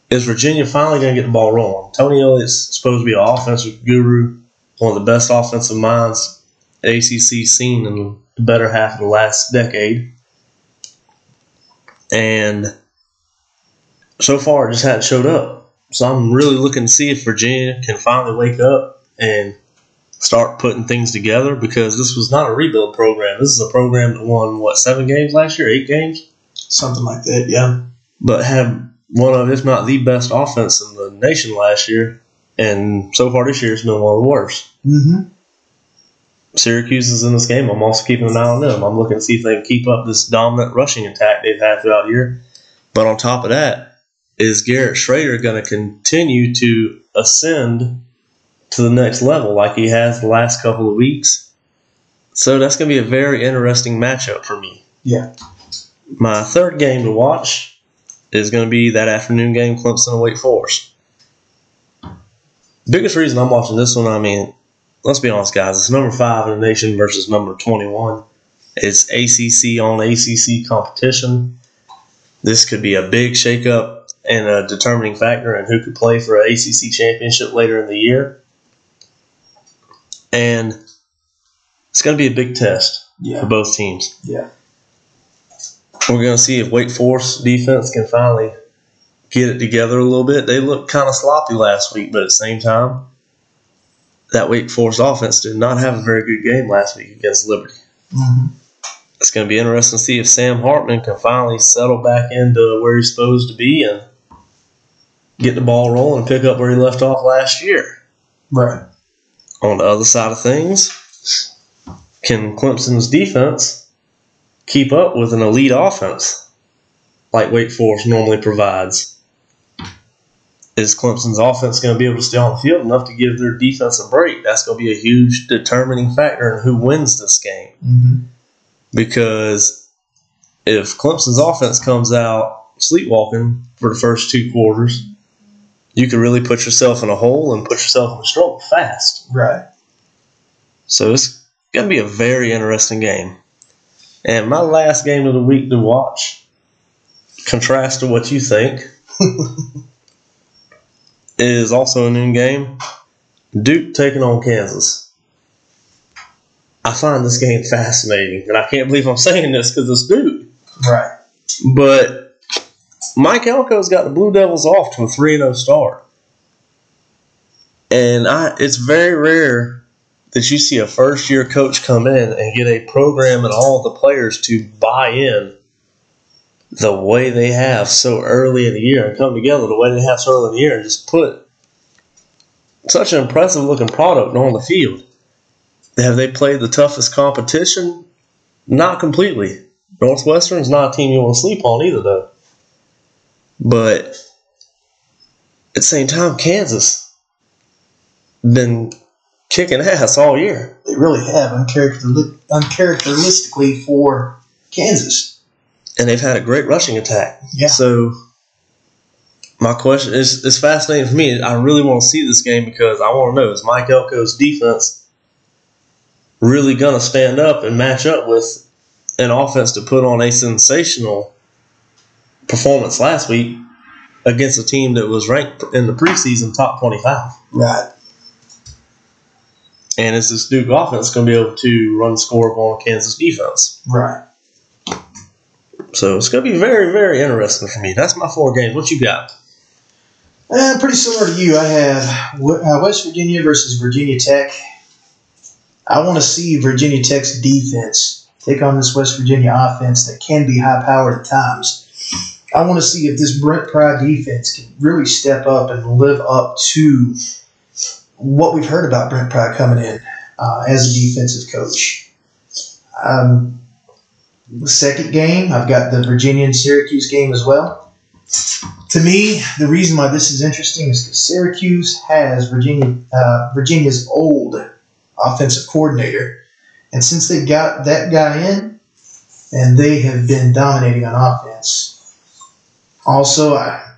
S1: is Virginia finally going to get the ball rolling. Tony Elliott's supposed to be an offensive guru, one of the best offensive minds ACC seen in the better half of the last decade. And so far, it just hadn't showed up. So I'm really looking to see if Virginia can finally wake up and start putting things together because this was not a rebuild program. This is a program that won, what, seven games last year? Eight games?
S2: Something like that, yeah.
S1: But had one of, if not the best offense in the nation last year. And so far this year, it's been one of the worst.
S2: Mm-hmm.
S1: Syracuse is in this game. I'm also keeping an eye on them. I'm looking to see if they can keep up this dominant rushing attack they've had throughout the year. But on top of that, is Garrett Shrader going to continue to ascend to the next level like he has the last couple of weeks? So that's going to be a very interesting matchup for me.
S2: Yeah.
S1: My third game to watch is going to be that afternoon game, Clemson and Wake Forest. Biggest reason I'm watching this one, I mean, let's be honest, guys. It's number five in the nation versus number 21. It's ACC on ACC competition. This could be a big shakeup and a determining factor in who could play for an ACC championship later in the year. And it's going to be a big test
S2: Yeah.
S1: for both teams.
S2: Yeah.
S1: We're going to see if Wake Forest defense can finally get it together a little bit. They looked kind of sloppy last week, but at the same time, that Wake Forest offense did not have a very good game last week against Liberty.
S2: Mm-hmm.
S1: It's going to be interesting to see if Sam Hartman can finally settle back into where he's supposed to be and get the ball rolling and pick up where he left off last year.
S2: Right.
S1: On the other side of things, can Clemson's defense keep up with an elite offense like Wake Forest normally provides? Is Clemson's offense going to be able to stay on the field enough to give their defense a break? That's going to be a huge determining factor in who wins this game.
S2: Mm-hmm.
S1: Because if Clemson's offense comes out sleepwalking for the first two quarters, you could really put yourself in a hole and put yourself in a struggle fast.
S2: Right.
S1: So it's going to be a very interesting game. And my last game of the week to watch, contrast to what you think, is also a noon game. Duke taking on Kansas. I find this game fascinating, and I can't believe I'm saying this because it's Duke.
S2: Right.
S1: But Mike Elko's got the Blue Devils off to a 3 0 start. And I, it's very rare that you see a first year coach come in and get a program and all the players to buy in the way they have so early in the year and come together the way they have so early in the year and just put such an impressive looking product on the field. Have they played the toughest competition? Not completely. Northwestern's not a team you want to sleep on either, though. But at the same time, Kansas been kicking ass all year.
S2: They really have uncharacteristically for Kansas.
S1: and they've had a great rushing attack.
S2: Yeah.
S1: So my question is it's fascinating for me. I really want to see this game because I want to know is Mike Elko's defense really going to stand up and match up with an offense to put on a sensational performance last week against a team that was ranked in the preseason top 25.
S2: Right.
S1: And is this Duke offense going to be able to run score on Kansas defense?
S2: Right.
S1: So it's going to be very, very interesting for me. That's my four games. What you got?
S2: Uh, pretty similar to you. I have uh, West Virginia versus Virginia Tech. I want to see Virginia Tech's defense take on this West Virginia offense that can be high powered at times. I want to see if this Brent Pry defense can really step up and live up to what we've heard about Brent Pry coming in uh, as a defensive coach. Um, the second game, I've got the Virginia and Syracuse game as well. To me, the reason why this is interesting is because Syracuse has Virginia uh, Virginia's old offensive coordinator, and since they got that guy in, and they have been dominating on offense. Also, I,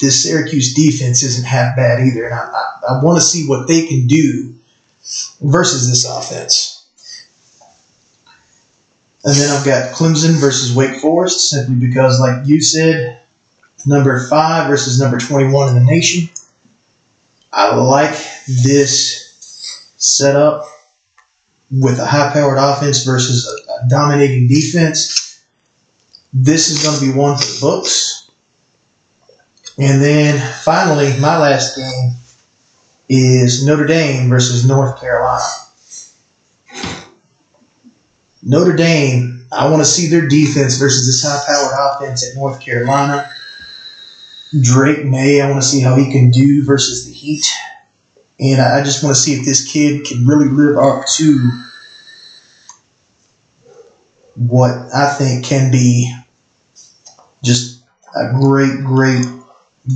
S2: this Syracuse defense isn't half bad either, and I, I, I want to see what they can do versus this offense. And then I've got Clemson versus Wake Forest, simply because, like you said, number five versus number 21 in the nation. I like this setup with a high powered offense versus a, a dominating defense. This is going to be one for the books. And then finally, my last game is Notre Dame versus North Carolina. Notre Dame, I want to see their defense versus this high powered offense at North Carolina. Drake Maye, I want to see how he can do versus the Heat. And I just want to see if this kid can really live up to what I think can be just a great, great,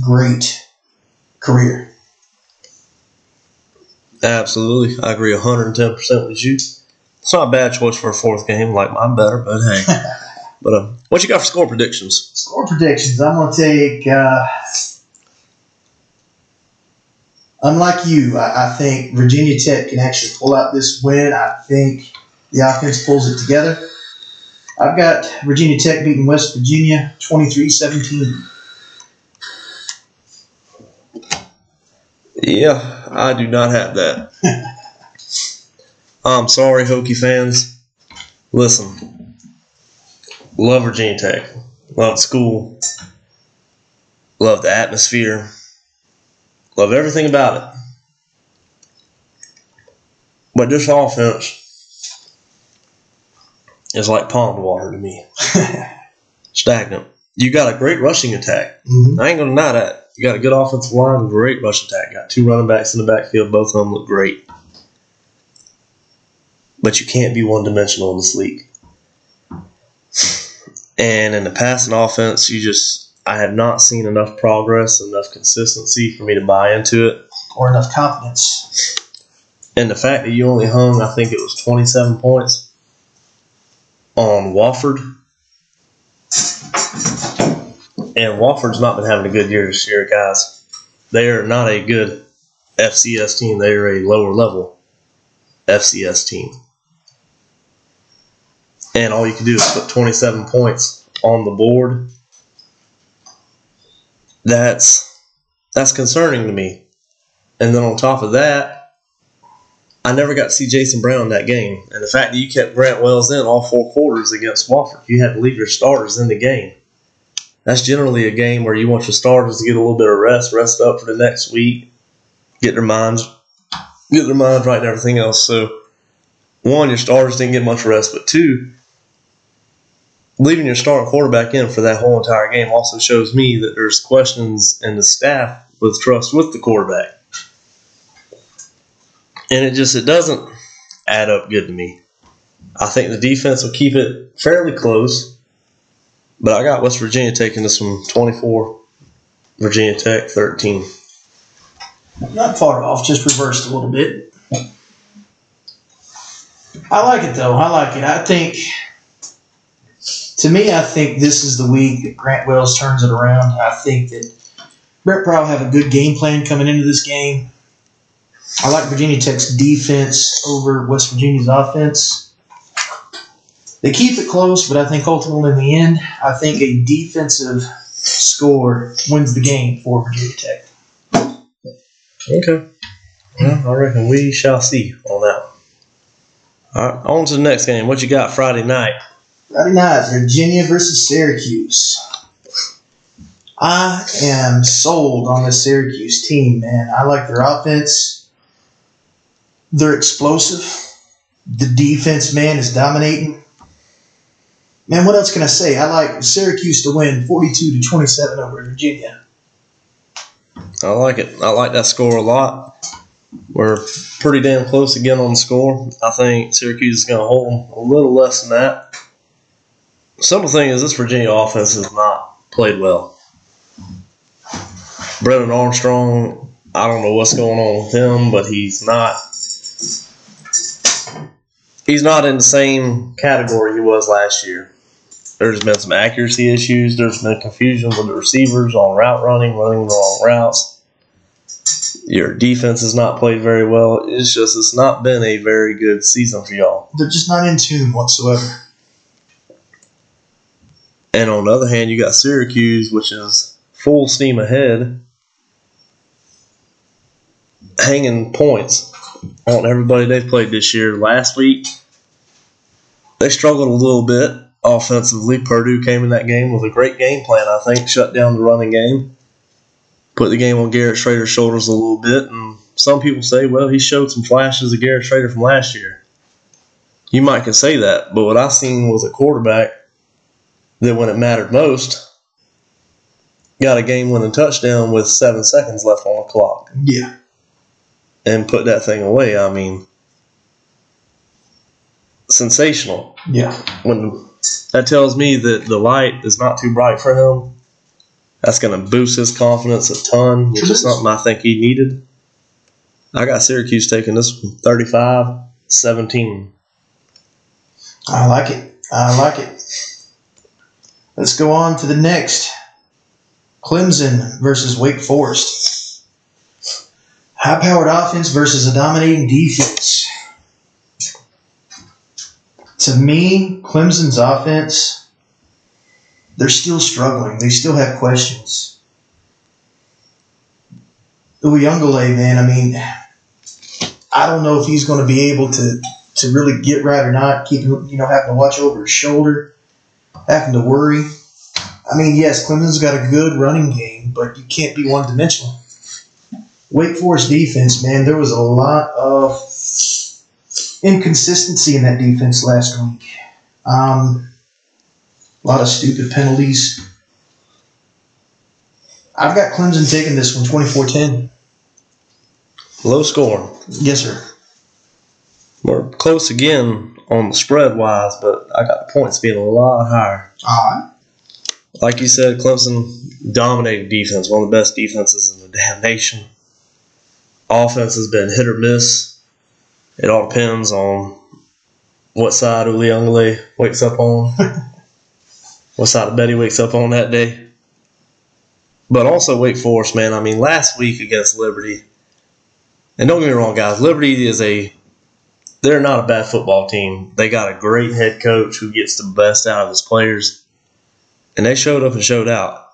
S2: great career.
S1: Absolutely. I agree 110% with you. It's not a bad choice for a fourth game. Like mine better, but hey. but um, what you got for score predictions?
S2: Score predictions. I'm going to take. Uh, unlike you, I, I think Virginia Tech can actually pull out this win. I think the offense pulls it together. I've got Virginia Tech beating West Virginia 23 17.
S1: Yeah, I do not have that. I'm sorry, Hokie fans. Listen, love Virginia Tech, love the school, love the atmosphere, love everything about it. But this offense is like pond water to me. Stagnant. You got a great rushing attack.
S2: Mhm.
S1: I ain't gonna deny that. You got a good offensive line, great rush attack. Got two running backs in the backfield, both of them look great. But you can't be one dimensional in this league. And in the passing offense, you just I have not seen enough progress, enough consistency for me to buy into it.
S2: Or enough confidence.
S1: And the fact that you only hung, I think it was 27 points on Wofford. And Wofford's not been having a good year this year, guys. They are not a good FCS team. They are a lower level FCS team. And all you can do is put 27 points on the board. That's that's concerning to me. And then on top of that, I never got to see Jason Brown in that game. And the fact that you kept Grant Wells in all four quarters against Wofford, you had to leave your starters in the game. That's generally a game where you want your starters to get a little bit of rest, rest up for the next week, get their minds get their minds right and everything else. So one, your starters didn't get much rest, but two, leaving your starting quarterback in for that whole entire game also shows me that there's questions in the staff with trust with the quarterback and it just it doesn't add up good to me. I think the defense will keep it fairly close, but I got West Virginia taking this one 24, Virginia Tech 13.
S2: Not far off, just reversed a little bit. I like it though. I like it. I think, to me, I think this is the week that Grant Wells turns it around. I think that Brett will have a good game plan coming into this game. I like Virginia Tech's defense over West Virginia's offense. They keep it close, but I think ultimately in the end, I think a defensive score wins the game for Virginia Tech.
S1: Okay. Well, I reckon we shall see on that one. All right, on to the next game. What you got Friday night?
S2: Friday night, Virginia versus Syracuse. I am sold on this Syracuse team, man. I like their offense. They're explosive. The defense, man, is dominating. Man, what else can I say? I like Syracuse to win 42 to 27 over Virginia.
S1: I like it. I like that score a lot. We're pretty damn close again on the score. I think Syracuse is going to hold them a little less than that. Simple thing is, this Virginia offense has not played well. Brennan Armstrong, I don't know what's going on with him, but he's not. He's not in the same category he was last year. There's been some accuracy issues. There's been confusion with the receivers on route running, running the wrong routes. Your defense has not played very well. It's just it's not been a very good season for y'all.
S2: They're just not in tune whatsoever.
S1: And on the other hand, you got Syracuse, which is full steam ahead, hanging points on everybody they've played this year. Last week, they struggled a little bit offensively. Purdue came in that game with a great game plan, I think, shut down the running game, put the game on Garrett Shrader's shoulders a little bit. And some people say, well, he showed some flashes of Garrett Shrader from last year. You might can say that, but what I seen was a quarterback that when it mattered most, got a game winning touchdown with seven seconds left on the clock
S2: Yeah.
S1: And put that thing away. I mean, sensational.
S2: Yeah.
S1: When that tells me that the light is not too bright for him, that's going to boost his confidence a ton, which is something I think he needed. I got Syracuse taking this one 35 17.
S2: I like it. I like it. Let's go on to the next. Clemson versus Wake Forest. High powered offense versus a dominating defense. To me, Clemson's offense, they're still struggling. They still have questions. Uiagalelei, man, I mean, I don't know if he's going to be able to to really get right or not, keeping you know having to watch over his shoulder, having to worry. I mean, yes, Clemson's got a good running game, but you can't be one dimensional. Wake Forest defense, man, there was a lot of inconsistency in that defense last week. Um, a lot of stupid penalties. I've got Clemson taking this one 24 10.
S1: Low scoring.
S2: Yes, sir.
S1: We're close again on the spread wise, but I got the points being a lot higher.
S2: All right.
S1: Like you said, Clemson dominated defense, one of the best defenses in the damn nation. Offense has been hit or miss. It all depends on what side Uli Uiagalelei wakes up on, what side of Betty wakes up on that day. But also Wake Forest, man. I mean, last week against Liberty, and don't get me wrong, guys, Liberty is a they're not a bad football team. They got a great head coach who gets the best out of his players and they showed up and showed out.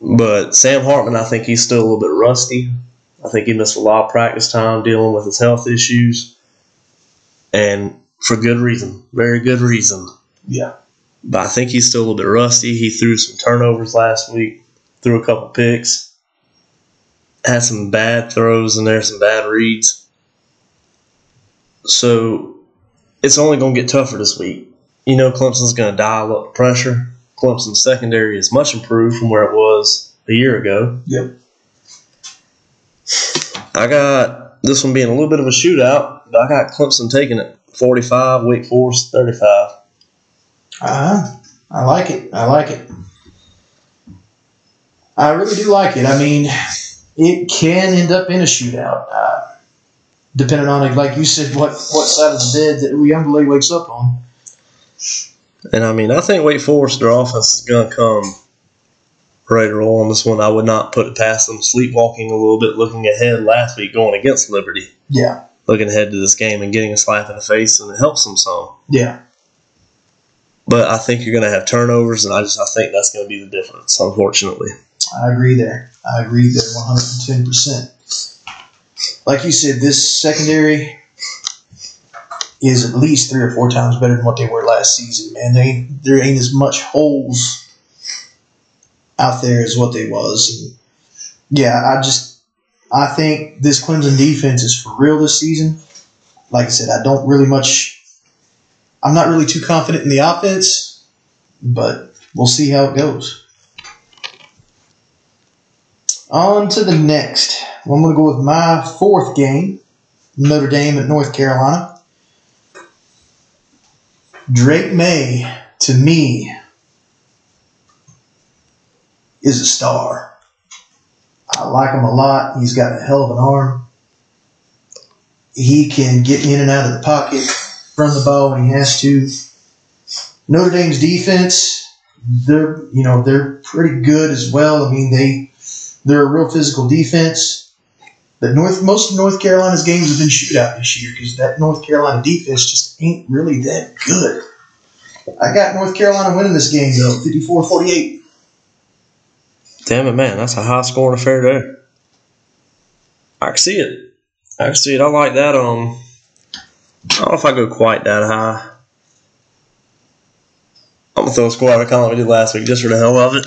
S1: But Sam Hartman, I think he's still a little bit rusty. I think he missed a lot of practice time dealing with his health issues, and for good reason, very good reason.
S2: Yeah.
S1: But I think he's still a little bit rusty. He threw some turnovers last week, threw a couple picks, had some bad throws in there, some bad reads. So it's only going to get tougher this week. You know, Clemson's going to dial up the pressure. Clemson's secondary is much improved from where it was a year ago.
S2: Yep.
S1: I got this one being a little bit of a shootout, but I got Clemson taking it 45, Wake Forest 35.
S2: Uh, I like it. I like it. I really do like it. I mean, it can end up in a shootout, uh, depending on, like you said, what, what side of the bed that Uiagalelei wakes up on.
S1: And I mean, I think Wake Forest, their offense is going to come ready to roll on this one. I would not put it past them sleepwalking a little bit, looking ahead last week, going against Liberty,
S2: Yeah.
S1: looking ahead to this game and getting a slap in the face, and it helps them some.
S2: Yeah.
S1: But I think you're going to have turnovers, and I just I think that's going to be the difference, unfortunately.
S2: I agree there. I agree there 110%. Like you said, this secondary is at least three or four times better than what they were last season, man. They there ain't as much holes out there is what they was. And yeah, I just I think this Clemson defense is for real this season. Like I said, I don't really much I'm not really too confident in the offense, but we'll see how it goes. On to the next. Well, I'm going to go with my fourth game Notre Dame at North Carolina. Drake Maye, to me, is a star. I like him a lot. He's got a hell of an arm. He can get in and out of the pocket, run the ball when he has to. Notre Dame's defense, they're you know they're pretty good as well. I mean they they're a real physical defense. But North most of North Carolina's games have been shootout this year because that North Carolina defense just ain't really that good. I got North Carolina winning this game though, 54-48.
S1: Damn it, man. That's a high scoring affair there. I can see it. I can see it. I like that. Um, I don't know if I go quite that high. I'm gonna throw a score out of like we did last week, just for the hell of it.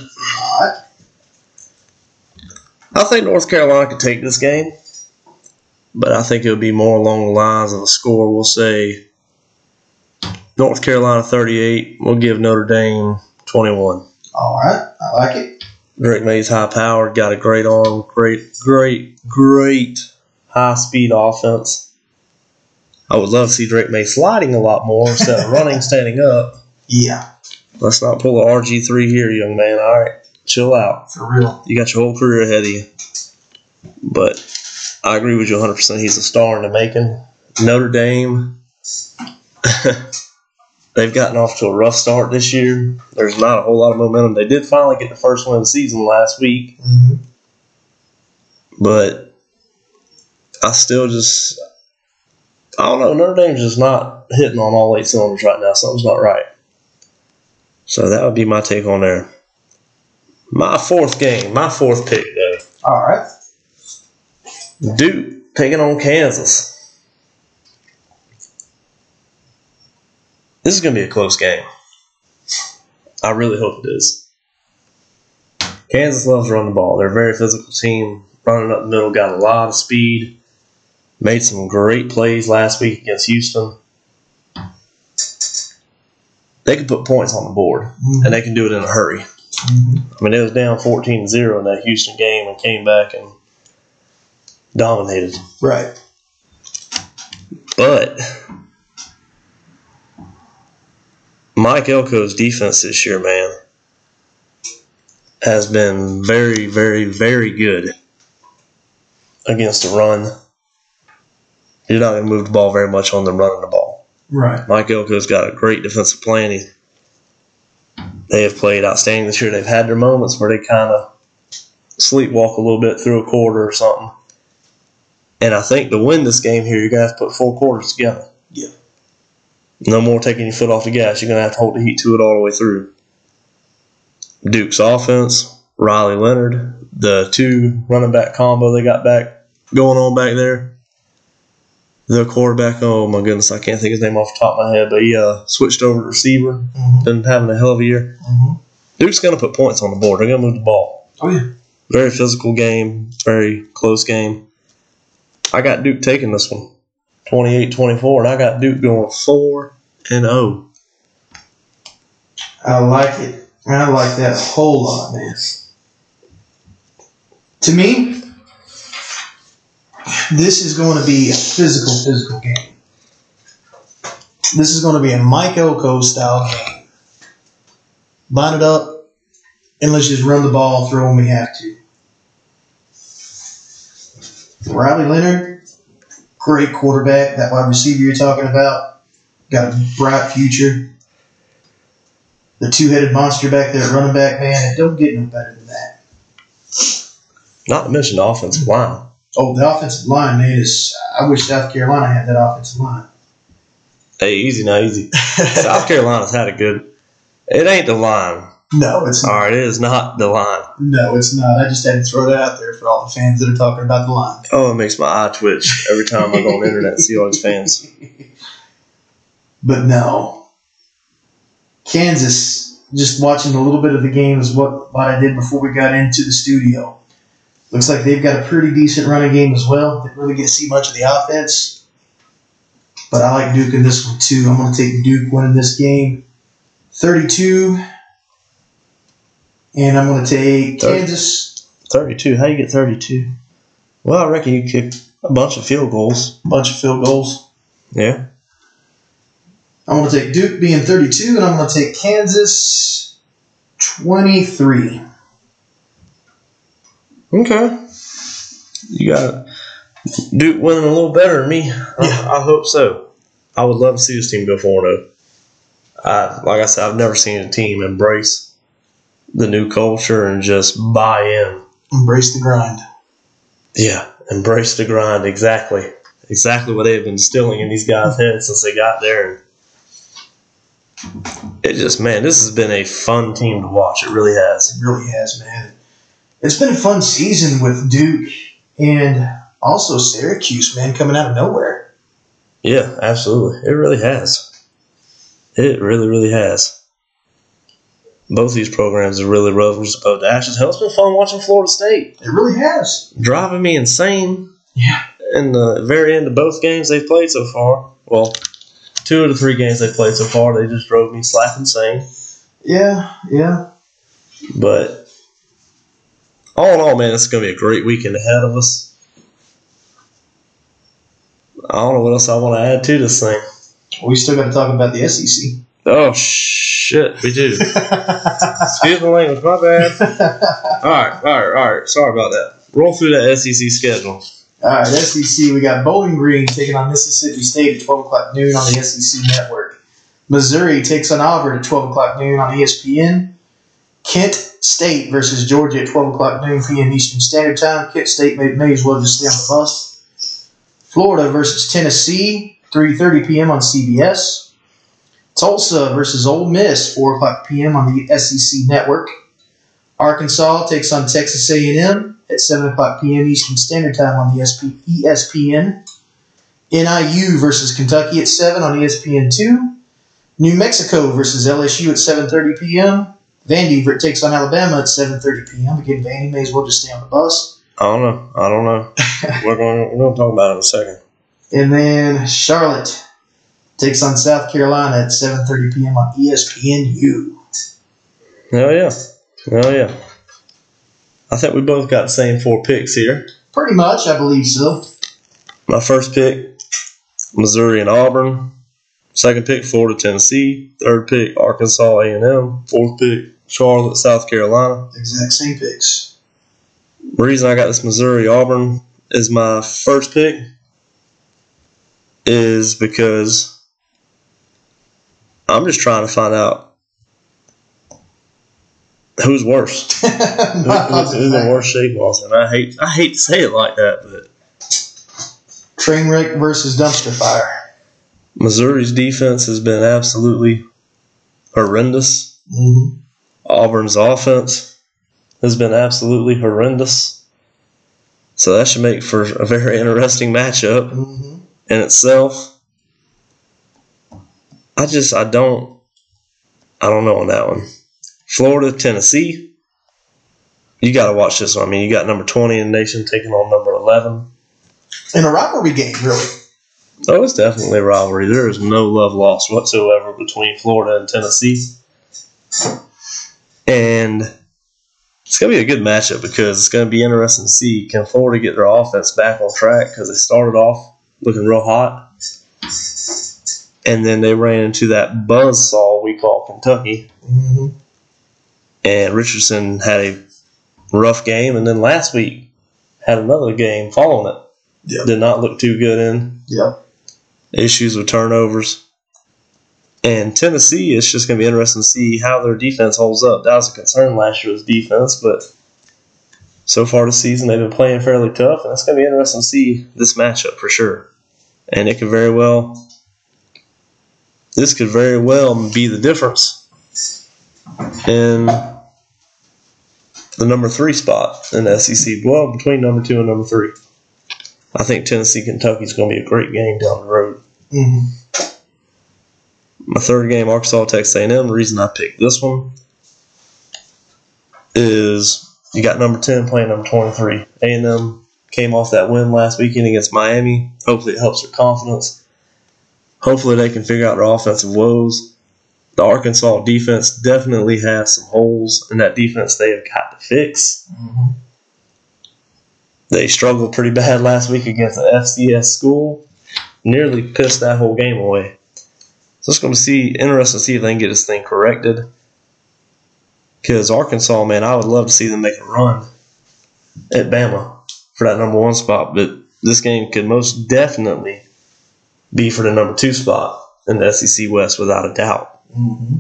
S1: I think North Carolina could take this game, but I think it'll be more along the lines of a score. We'll say North Carolina 38. We'll give Notre Dame 21.
S2: Alright, I like it.
S1: Drake Maye's high power, got a great arm, great, great, great high speed offense. I would love to see Drake Maye sliding a lot more instead of running, standing up.
S2: Yeah,
S1: Let's not pull a RG3 here, young man. All right, chill out.
S2: for real.
S1: You got your whole career ahead of you. But I agree with you 100%. He's a star in the making. Notre Dame, they've gotten off to a rough start this year. There's not a whole lot of momentum. They did finally get the first win of the season last week,
S2: hmm
S1: but I still just, I don't know. Notre Dame's just not hitting on all eight cylinders right now. Something's not right. So that would be my take on there. My fourth game, my fourth pick, though.
S2: Alright.
S1: Duke taking on Kansas. This is going to be a close game. I really hope it is. Kansas loves to run the ball. They're a very physical team. Running up the middle, got a lot of speed. Made some great plays last week against Houston. They can put points on the board,
S2: Mhm.
S1: and they can do it in a hurry.
S2: Mhm.
S1: I mean, it was down 14 0 in that Houston game and came back and dominated.
S2: Right.
S1: But Mike Elko's defense this year, man, has been very, very, very good against the run. You're not going to move the ball very much on them running the ball.
S2: Right.
S1: Mike Elko's got a great defensive plan. He, they have played outstanding this year. They've had their moments where they kind of sleepwalk a little bit through a quarter or something. And I think to win this game here, you guys put four quarters together. No more taking your foot off the gas. You're going to have to hold the heat to it all the way through. Duke's offense, Riley Leonard, the two running back combo they got back going on back there. The quarterback, oh my goodness, I can't think his name off the top of my head, but he uh, switched over to receiver.
S2: Mm-hmm.
S1: Been having a hell of a year.
S2: Mm-hmm.
S1: Duke's going to put points on the board. They're going to move the ball.
S2: Oh yeah.
S1: Very physical game, very close game. I got Duke taking this one 28 24, and I got Duke going 4 and oh. 0.
S2: I like it. I like that a whole lot, man. To me, this is going to be a physical, physical game. This is going to be a Mike Elko style game. Line it up, and let's just run the ball, throw when we have to. Riley Leonard, great quarterback. That wide receiver you're talking about, got a bright future the two headed monster back there running back, man, it don't get no better than that.
S1: Not to mention the offensive line.
S2: Oh, the offensive line, man, is I wish South Carolina had that offensive line.
S1: Hey, easy now, easy. South Carolina's had a good. It ain't the line.
S2: No, it's not.
S1: right, it is not the line.
S2: No, it's not. I just had to throw that out there for all the fans that are talking about the line.
S1: Oh, it makes my eye twitch every time I go on the internet and see all these fans.
S2: But no. Kansas, just watching a little bit of the game is what, what I did before we got into the studio. Looks like they've got a pretty decent running game as well. Didn't really get to see much of the offense. But I like Duke in this one too. I'm going to take Duke winning this game 32. And I'm going to take
S1: Thirty.
S2: Kansas
S1: 32. How you get 32? Well, I reckon you kick a bunch of field goals.
S2: A bunch of field goals.
S1: Yeah.
S2: I'm going to take Duke being 32, and I'm going to take Kansas 23.
S1: Okay. You got Duke winning a little better than me. I, I hope so. I would love to see this team go 4 0. I, like I said, I've never seen a team embrace the new culture and just buy in.
S2: Embrace the grind.
S1: Yeah, embrace the grind. Exactly. Exactly what they've been instilling in these guys' heads since they got there. It just, man, this has been a fun team to watch. It really has.
S2: It really has, man. It's been a fun season with Duke and also Syracuse, man, coming out of nowhere.
S1: Yeah, absolutely. It really has. It really, really has. Both these programs are really rivals above the ashes. Hell, it's been fun watching Florida State.
S2: It really has.
S1: Driving me insane.
S2: Yeah.
S1: In the very end of both games they've played so far. Well, two of the three games they've played so far, they just drove me slap insane.
S2: Yeah, yeah.
S1: But all in all, man, it's going to be a great weekend ahead of us. I don't know what else I want to add to this thing.
S2: We still got to talk about the SEC.
S1: Oh, shit, we do. Excuse my language, my bad. All right, all right, all right. Sorry about that. Roll through that SEC schedule.
S2: All right, SEC. We got Bowling Green taking on Mississippi State at 12 o'clock noon on the SEC Network. Missouri takes on Auburn at 12 o'clock noon on ESPN. Kent State versus Georgia at 12 o'clock noon p.m. Eastern Standard Time. Kent State may, may as well just stay on the bus. Florida versus Tennessee, 3.30 p.m. on CBS. Tulsa versus Ole Miss, 4 o'clock p.m. on the SEC Network. Arkansas takes on Texas A&M at 7 o'clock p.m. Eastern Standard Time on the SP, ESPN. NIU versus Kentucky at 7 on E ESPN2. New Mexico versus LSU at 7.30 p.m. Vandy takes on Alabama at 7.30 p.m. Again, Vandy may as well just stay on the bus.
S1: I don't know. I don't know. we're going. We're going to talk about it in a second.
S2: And then Charlotte takes on South Carolina at 7.30 p.m. on ESPNU.
S1: Hell yeah. Hell yeah. I think we both got the same four picks here.
S2: Pretty much, I believe so.
S1: My first pick, Missouri and Auburn. Second pick, Florida, Tennessee. Third pick, Arkansas A&M. Fourth pick, Charlotte, South Carolina.
S2: Exact same picks.
S1: The reason I got this Missouri Auburn is my first pick is because I'm just trying to find out who's worse. Who- who's, who's in worse shape, Austin? I hate I hate to say it like that, but
S2: train wreck versus dumpster fire.
S1: Missouri's defense has been absolutely horrendous.
S2: Mm-hmm.
S1: Auburn's offense has been absolutely horrendous. So that should make for a very interesting matchup
S2: Mm-hmm.
S1: in itself. I just I don't I don't know on that one. Florida, Tennessee. You got to watch this one. I mean, you got number 20 in the nation taking on number 11.
S2: In a rivalry game, really.
S1: Oh, it's definitely a rivalry. There is no love lost whatsoever between Florida and Tennessee. And it's going to be a good matchup because it's going to be interesting to see can Florida get their offense back on track because they started off looking real hot. And then they ran into that buzzsaw we call Kentucky.
S2: Mm-hmm.
S1: And Richardson had a rough game. And then last week had another game following it.
S2: Yeah.
S1: Did not look too good in
S2: Yep.
S1: issues with turnovers. And Tennessee, it's just going to be interesting to see how their defense holds up. That was a concern last year's defense, but so far this season they've been playing fairly tough, and it's going to be interesting to see this matchup for sure. And it could very well, this could very well be the difference in the number three spot in the SEC. Well, between number two and number three. I think Tennessee Kentucky is going to be a great game down the road.
S2: Mm-hmm.
S1: My third game, Arkansas Texas A&M. The reason I picked this one is you got number ten playing number twenty three. A&M came off that win last weekend against Miami. Hopefully, it helps their confidence. Hopefully, they can figure out their offensive woes. The Arkansas defense definitely has some holes in that defense they have got to fix.
S2: Mm-hmm.
S1: They struggled pretty bad last week against an FCS school. Nearly pissed that whole game away. So it's going to be interesting to see if they can get this thing corrected. Because Arkansas, man, I would love to see them make a run at Bama for that number one spot. But this game could most definitely be for the number two spot in the SEC West without a doubt.
S2: Mm-hmm.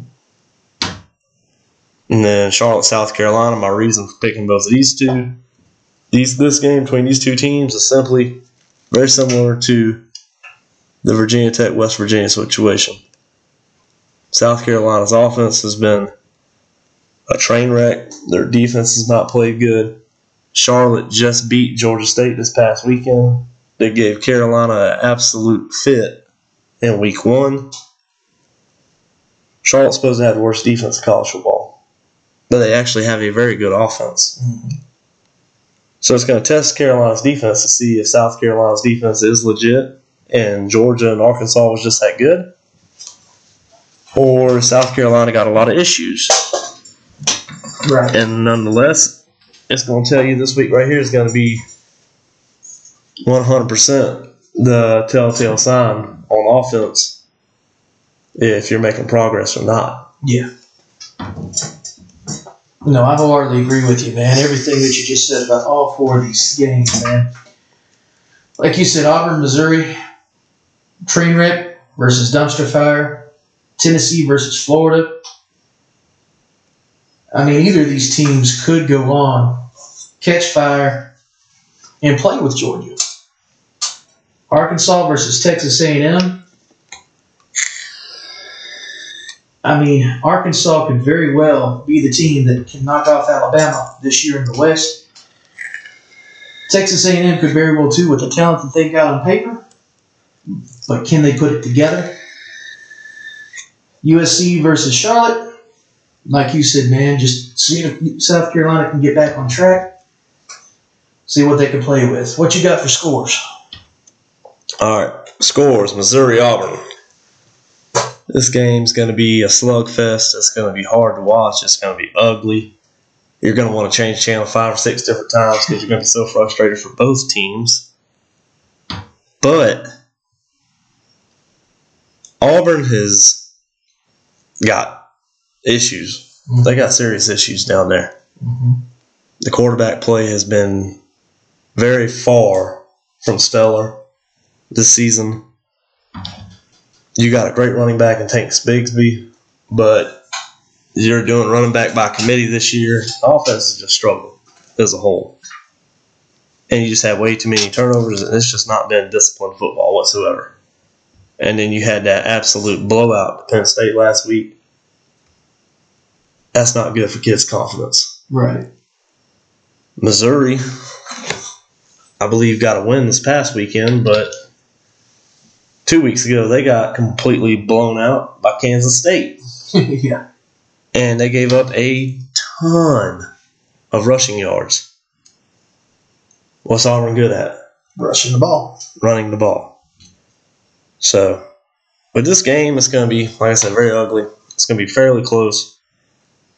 S1: And then Charlotte, South Carolina. My reason for picking both of these two, these this game between these two teams is simply very similar to the Virginia Tech West Virginia situation. South Carolina's offense has been a train wreck. Their defense has not played good. Charlotte just beat Georgia State this past weekend. They gave Carolina an absolute fit in week one. Charlotte's supposed to have the worst defense in college football, but they actually have a very good offense.
S2: Mm-hmm.
S1: So it's going to test Carolina's defense to see if South Carolina's defense is legit and Georgia and Arkansas was just that good, or South Carolina got a lot of issues.
S2: Right.
S1: And nonetheless, it's going to tell you this week right here is going to be 100% the telltale sign on offense if you're making progress or not.
S2: Yeah. No, I wholeheartedly agree with you, man. Everything that you just said about all four of these games, man. Like you said, Auburn, Missouri, train wreck versus dumpster fire, Tennessee versus Florida. I mean, either of these teams could go on, catch fire, and play with Georgia. Arkansas versus Texas A&M. I mean, Arkansas could very well be the team that can knock off Alabama this year in the West. Texas A&M could very well too with the talent that they got on paper, but can they put it together? USC versus Charlotte, like you said, man, just see if South Carolina can get back on track. See what they can play with. What you got for scores?
S1: All right, scores Missouri Auburn. This game's going to be a slugfest. It's going to be hard to watch. It's going to be ugly. You're going to want to change channel five or six different times because you're going to be so frustrated for both teams. But Auburn has got issues. They got serious issues down there.
S2: Mm-hmm.
S1: The quarterback play has been very far from stellar this season. You got a great running back in Tank Bigsby, but you're doing running back by committee this year. The offense is just struggling as a whole. And you just have way too many turnovers, and it's just not been disciplined football whatsoever. And then you had that absolute blowout to Penn State last week. That's not good for kids' confidence.
S2: Right.
S1: Missouri, I believe, got a win this past weekend, but two weeks ago they got completely blown out by Kansas State.
S2: yeah.
S1: And they gave up a ton of rushing yards. What's Auburn good at?
S2: Rushing the ball.
S1: Running the ball. So, with this game, it's going to be, like I said, very ugly. It's going to be fairly close.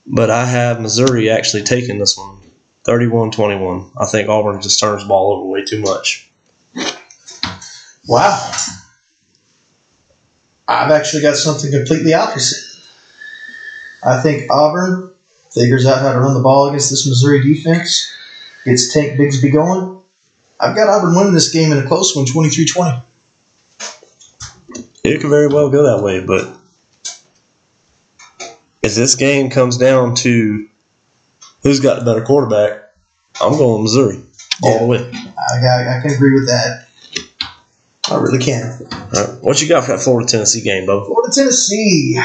S1: But I have Missouri actually taking this one 31 21. I think Auburn just turns the ball over way too much.
S2: Wow. I've actually got something completely opposite. I think Auburn figures out how to run the ball against this Missouri defense, gets Tank Bigsby going. I've got Auburn winning this game in a close one, 23 20.
S1: It could very well go that way, but if this game comes down to who's got the better quarterback, I'm going Missouri all the way.
S2: I, I, I can agree with that. I really can.
S1: All right, what you got for that Florida Tennessee game, Bo?
S2: Florida, Tennessee.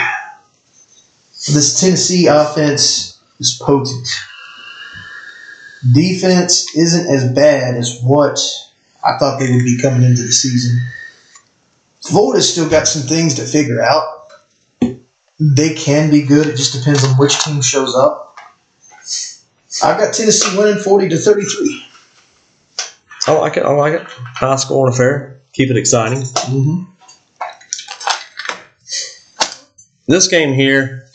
S2: This Tennessee offense is potent. Defense isn't as bad as what I thought they would be coming into the season. Florida's still got some things to figure out. They can be good. It just depends on which team shows up. I've got Tennessee winning 40 to 33.
S1: I like it. I like it. High scoring affair. Keep it exciting.
S2: Mm-hmm.
S1: This game here,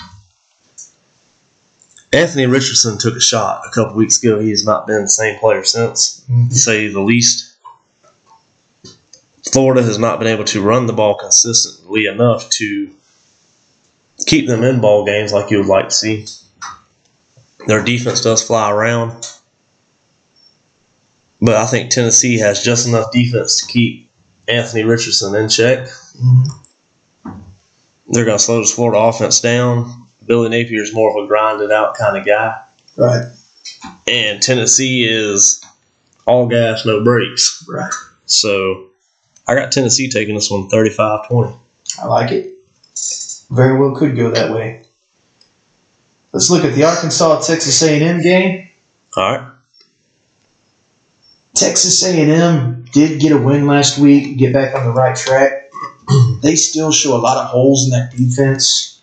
S1: Anthony Richardson took a shot a couple weeks ago. He has not been the same player since, to say the least. Florida has not been able to run the ball consistently enough to keep them in ball games like you would like to see. Their defense does fly around. But I think Tennessee has just enough defense to keep Anthony Richardson in check.
S2: Mhm.
S1: They're going to slow this Florida offense down. Billy Napier is more of a grinded out kind of guy.
S2: Right.
S1: And Tennessee is all gas, no brakes.
S2: Right.
S1: So I got Tennessee taking this one 35 20.
S2: I like it. Very well could go that way. Let's look at the Arkansas Texas A&M game.
S1: All right.
S2: Texas A&M did get a win last week, get back on the right track. they still show a lot of holes in that defense.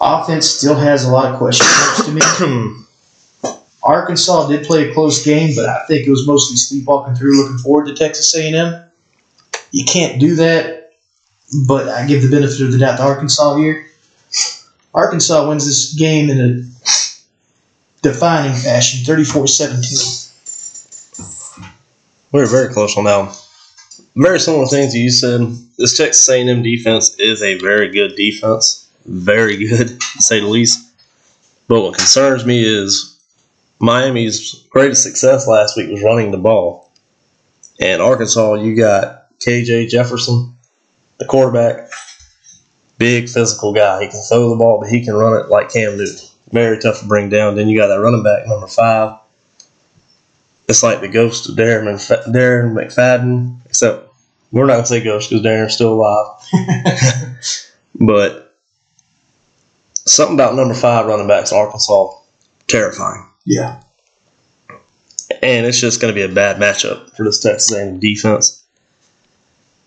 S2: Offense still has a lot of question marks to me. Arkansas did play a close game, but I think it was mostly sleepwalking through, looking forward to Texas A&M. You can't do that, but I give the benefit of the doubt to Arkansas here. Arkansas wins this game in a defining fashion, 34-17.
S1: We were very close on that one. Very similar things you said. This Texas A&M defense is a very good defense. Very good, to say the least. But what concerns me is Miami's greatest success last week was running the ball. And Arkansas, you got KJ Jefferson, the quarterback, big physical guy. He can throw the ball, but he can run it like Cam Newton. Very tough to bring down. Then you got that running back, number five. It's like the ghost of Darren, Mc- Darren McFadden, except we're not going to say ghost because Darren's still alive. But something about number five running backs in Arkansas, terrifying.
S2: Yeah.
S1: And it's just going to be a bad matchup for this Texas A&M defense.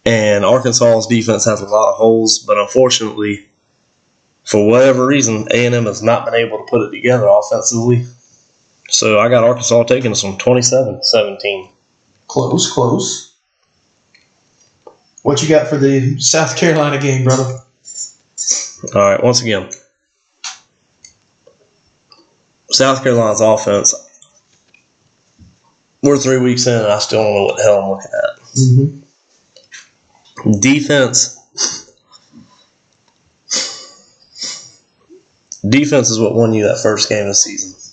S1: And Arkansas's defense has a lot of holes, but unfortunately, for whatever reason, A&M has not been able to put it together offensively. So I got Arkansas taking this one 27-17.
S2: Close, close. What you got for the South Carolina game, brother?
S1: All right, once again, South Carolina's offense. We're three weeks in, and I still don't know what the hell I'm looking at.
S2: Mm-hmm.
S1: Defense. Defense is what won you that first game of the season.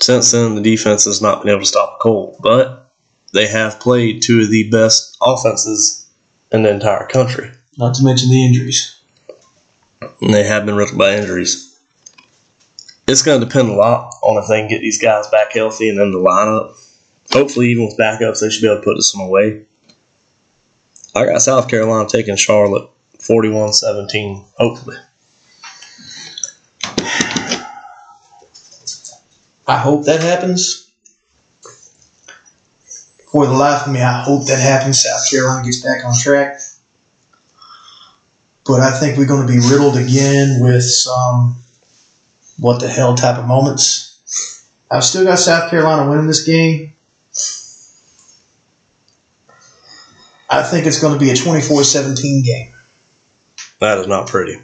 S1: Since then, the defense has not been able to stop a cold, but they have played two of the best offenses in the entire country.
S2: Not to mention the injuries.
S1: and they have been riddled by injuries. It's going to depend a lot on if they can get these guys back healthy and in the lineup. Hopefully, even with backups, they should be able to put this one away. I got South Carolina taking Charlotte 41 17, hopefully.
S2: I hope that happens. For the life of me, I hope that happens. South Carolina gets back on track. But I think we're going to be riddled again with some what the hell type of moments. I've still got South Carolina winning this game. I think it's going to be a 24 17 game.
S1: That is not pretty.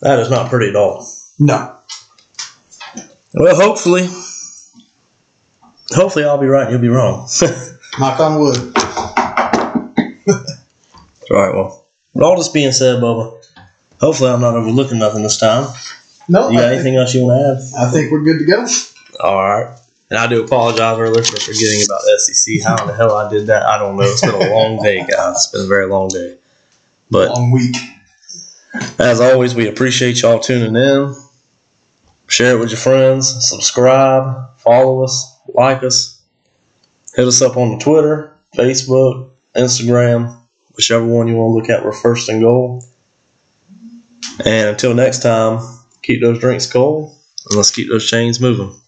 S1: That is not pretty at all.
S2: No.
S1: Well, hopefully. Hopefully, I'll be right you'll be wrong.
S2: Knock on wood.
S1: All right, well, with all this being said, Bubba, hopefully I'm not overlooking nothing this time.
S2: No,
S1: You got
S2: think,
S1: anything else you want to add?
S2: I think we're good to go.
S1: All right. And I do apologize earlier for forgetting about SEC. How in the hell I did that, I don't know. It's been a long day, guys. It's been a very long day. But
S2: Long week.
S1: as always, we appreciate y'all tuning in. Share it with your friends. Subscribe. Follow us. Like us. Hit us up on the Twitter, Facebook, Instagram, whichever one you want to look at. We're first and goal. And until next time, keep those drinks cold and let's keep those chains moving.